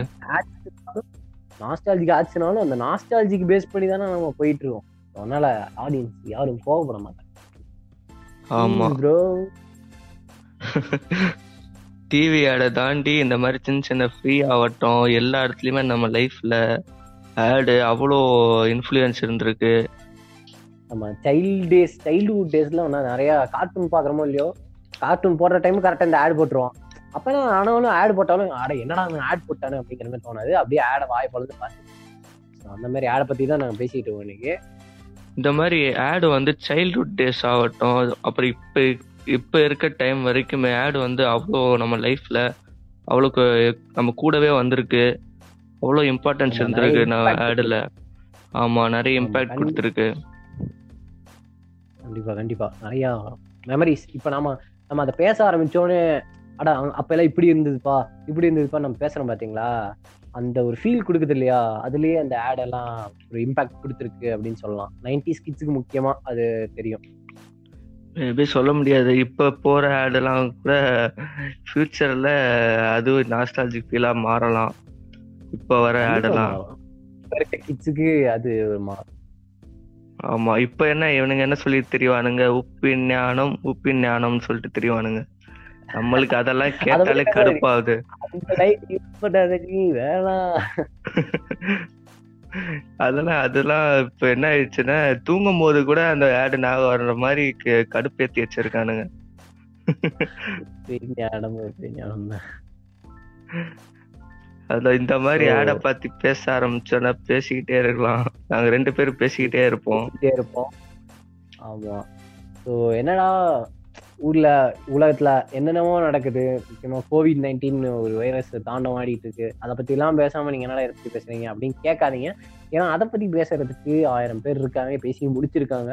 நாஸ்டாலஜிக் ஆச்சுனாலும் அந்த நாஸ்டாலஜிக்கு பேஸ் பண்ணி தானே நம்ம போயிட்டு இருக்கோம் அதனால ஆடியன்ஸ் யாரும் கோவப்பட மாட்டாங்க. ஆமா. ப்ரோ டிவி ஆடை தாண்டி இந்த மாதிரி சின்ன சின்ன ஃப்ரீ ஆகட்டும் எல்லா இடத்துலையுமே நம்ம லைஃப்ல ஆடு அவ்வளோ இன்ஃப்ளூயன்ஸ் இருந்திருக்கு. நம்ம சைல்ட் டேஸ் சைல்டுஹுட் டேஸ்ல நான் நிறைய கார்ட்டூன் பாக்குறோமோ இல்லையோ கார்ட்டூன் போடுற டைம் கரெக்டா இந்த ஆட் போட்டுருவோம் அப்ப நான் ஆனாலும் ஆட் போட்டாலும் அட என்னடா ஆட் போட்டானு அப்படிங்கிற மாதிரி தோணாது. அப்படியே ஆட வாய் பொழுது பார்த்து. அந்த மாதிரி ஆடை பத்தி தான் நாங்க பேசிட்டு இருக்கோம் இன்னைக்கு. இந்த மாதிரி ஆடு வந்து சைல்ட்ஹுட் டேஸ் ஆகட்டும் அப்புறம் இப்போ இப்போ இருக்க டைம் வரைக்குமே ஆடு வந்து அவ்வளோ நம்ம லைஃப்ல அவ்வளோக்கு நம்ம கூடவே வந்திருக்கு. அவ்வளோ இம்பார்ட்டன்ஸ் இருந்திருக்கு நான் ஆடுல ஆமா நிறைய இம்பாக்ட். கொடுத்துருக்கு. கண்டிப்பா கண்டிப்பா. நிறைய மெமரிஸ் இப்ப நாம நம்ம அதை பேச ஆரம்பிச்சோடனே அடா அங்க- அப்ப எல்லாம் இப்படி இருந்ததுப்பா இப்படி இருந்ததுப்பா நம்ம பேசுறோம் பாத்தீங்களா? அந்த ஒரு ஃபீல் கொடுக்குது இல்லையா? அதுலயே அந்த ஆட் எல்லாம் ஒரு இம்பாக்ட் கொடுத்துருக்கு அப்படின்னு சொல்லலாம். நைன்டி கிட்ஸுக்கு முக்கியமா அது தெரியும். மேபி சொல்ல முடியாது. இப்போ போற ஆடெல்லாம் கூட ஃபியூச்சர்ல அது நாஸ்டாலஜிக் ஃபீலா மாறலாம். இப்போ வர ஆடெல்லாம் கிட்ஸுக்கு அது ஆமா இப்போ என்ன இவனுங்க என்ன சொல்லி தெரியவானுங்க? உப்பின் ஞானம் உப்பின் ஞானம்னு சொல்லிட்டு தெரியவானுங்க. நம்மளுக்கு அதெல்லாம் கேட்டாலே கடுப்பாகுது. அதெல்லாம் அதெல்லாம் இப்ப என்ன ஆயிடுச்சுன்னா தூங்கும் போது கூட அந்த ஆடு ஞாபகம் வர்ற மாதிரி கடுப்பேத்தி வச்சிருக்கானுங்க. அதுல இந்த மாதிரி ஆடை பத்தி பேச ஆரம்பிச்சோன்னா பேசிக்கிட்டே இருக்கலாம். நாங்க ரெண்டு பேரும் பேசிக்கிட்டே இருப்போம். இருப்போம். ஆமா. ஸோ என்னடா ஊர்ல உலகத்துல என்னென்னமோ நடக்குது. முக்கியமா கோவிட் நைன்டீன் ஒரு வைரஸ் தாண்டம் ஆடிட்டு இருக்கு. அதை பத்தி எல்லாம் பேசாம நீங்க என்னடா இதை பத்தி பேசுறீங்க அப்படின்னு கேட்காதீங்க. ஏன்னா அதை பத்தி பேசுறதுக்கு ஆயிரம் பேர் இருக்காங்க பேசி முடிச்சிருக்காங்க.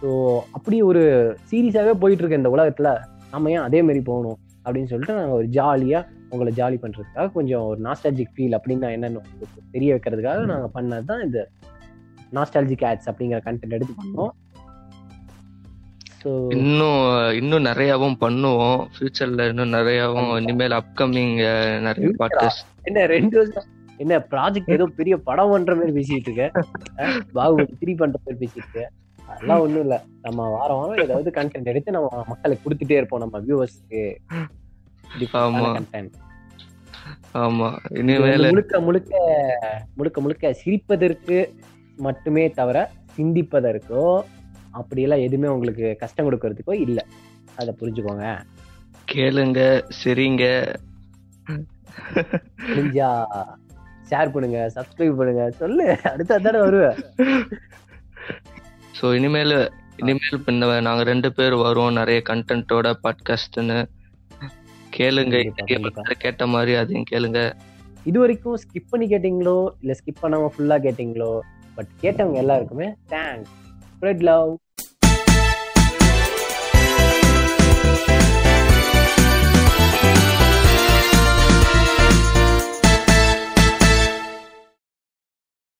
ஸோ அப்படி ஒரு சீரியஸாவே போயிட்டு இருக்கு இந்த உலகத்துல. நம்ம ஏன் அதே மாதிரி போகணும் அப்படின்னு சொல்லிட்டு நாங்கள் ஒரு ஜாலியா உங்களை ஜாலி பண்றதுக்காக கொஞ்சம் ஒரு நாஸ்டாலஜிக் ஃபீல் அப்படின்னு தான் என்னென்னு தெரிய வைக்கிறதுக்காக நாங்கள் பண்ணது தான் இந்த நாஸ்டாலஜிக் ஆட்ஸ் அப்படிங்கிற கண்டென்ட் எடுத்து பண்ணோம். இன்னும் இன்னும் நிறையவும் பண்ணுவோம். ஃபியூச்சர்ல இன்னும் நிறையவும் இனிமேல் அப்கமிங் நிறைய பாட்காஸ்ட் என்ன ரெண்டு என்ன ப்ராஜெக்ட் ஏதோ பெரிய படம் பண்ற மாதிரி பேசிட்டு இருக்க. பாகுபலி த்ரீ பண்ற மாதிரி பேசிட்டு இருக்க. அதெல்லாம் ஒண்ணும் இல்ல. நம்ம வாரம் வாரம் ஏதாவது கண்டென்ட் எடுத்து நம்ம மக்களுக்கு கொடுத்துட்டே இருப்போம் நம்ம வியூவர்ஸ்க்கு ஆமா. இனிமேல் முழுக்க முழுக்க முழுக்க முழுக்க சிரிப்பதற்கு மட்டுமே தவிர சிந்திப்பதற்கோ அப்படியெல்லாம் எதுவுமே உங்களுக்கு கஷ்டம் கொடுக்கறதுக்கோ இல்ல. அதை புரிஞ்சுக்கோங்க. கேளுங்க சரிங்க. முடிஞ்சா ஷேர் பண்ணுங்க சப்ஸ்கிரைப் பண்ணுங்க. சொல்லு அடுத்த தடவை வருவேன் ஸோ இனிமேல் இனிமேல் இந்த நாங்க ரெண்டு பேர் வரோம் நிறைய கண்டென்ட்டோட பாட்காஸ்ட்னு கேளுங்க கேட்ட மாதிரி அதையும் கேளுங்க. இது வரைக்கும் ஸ்கிப் பண்ணி கேட்டீங்களோ இல்ல ஸ்கிப் பண்ணாம ஃபுல்லா கேட்டீங்களோ பட் கேட்டவங்க எல்லாருக்குமே தேங்க்ஸ் ஸ்ப்ரெட் லவ்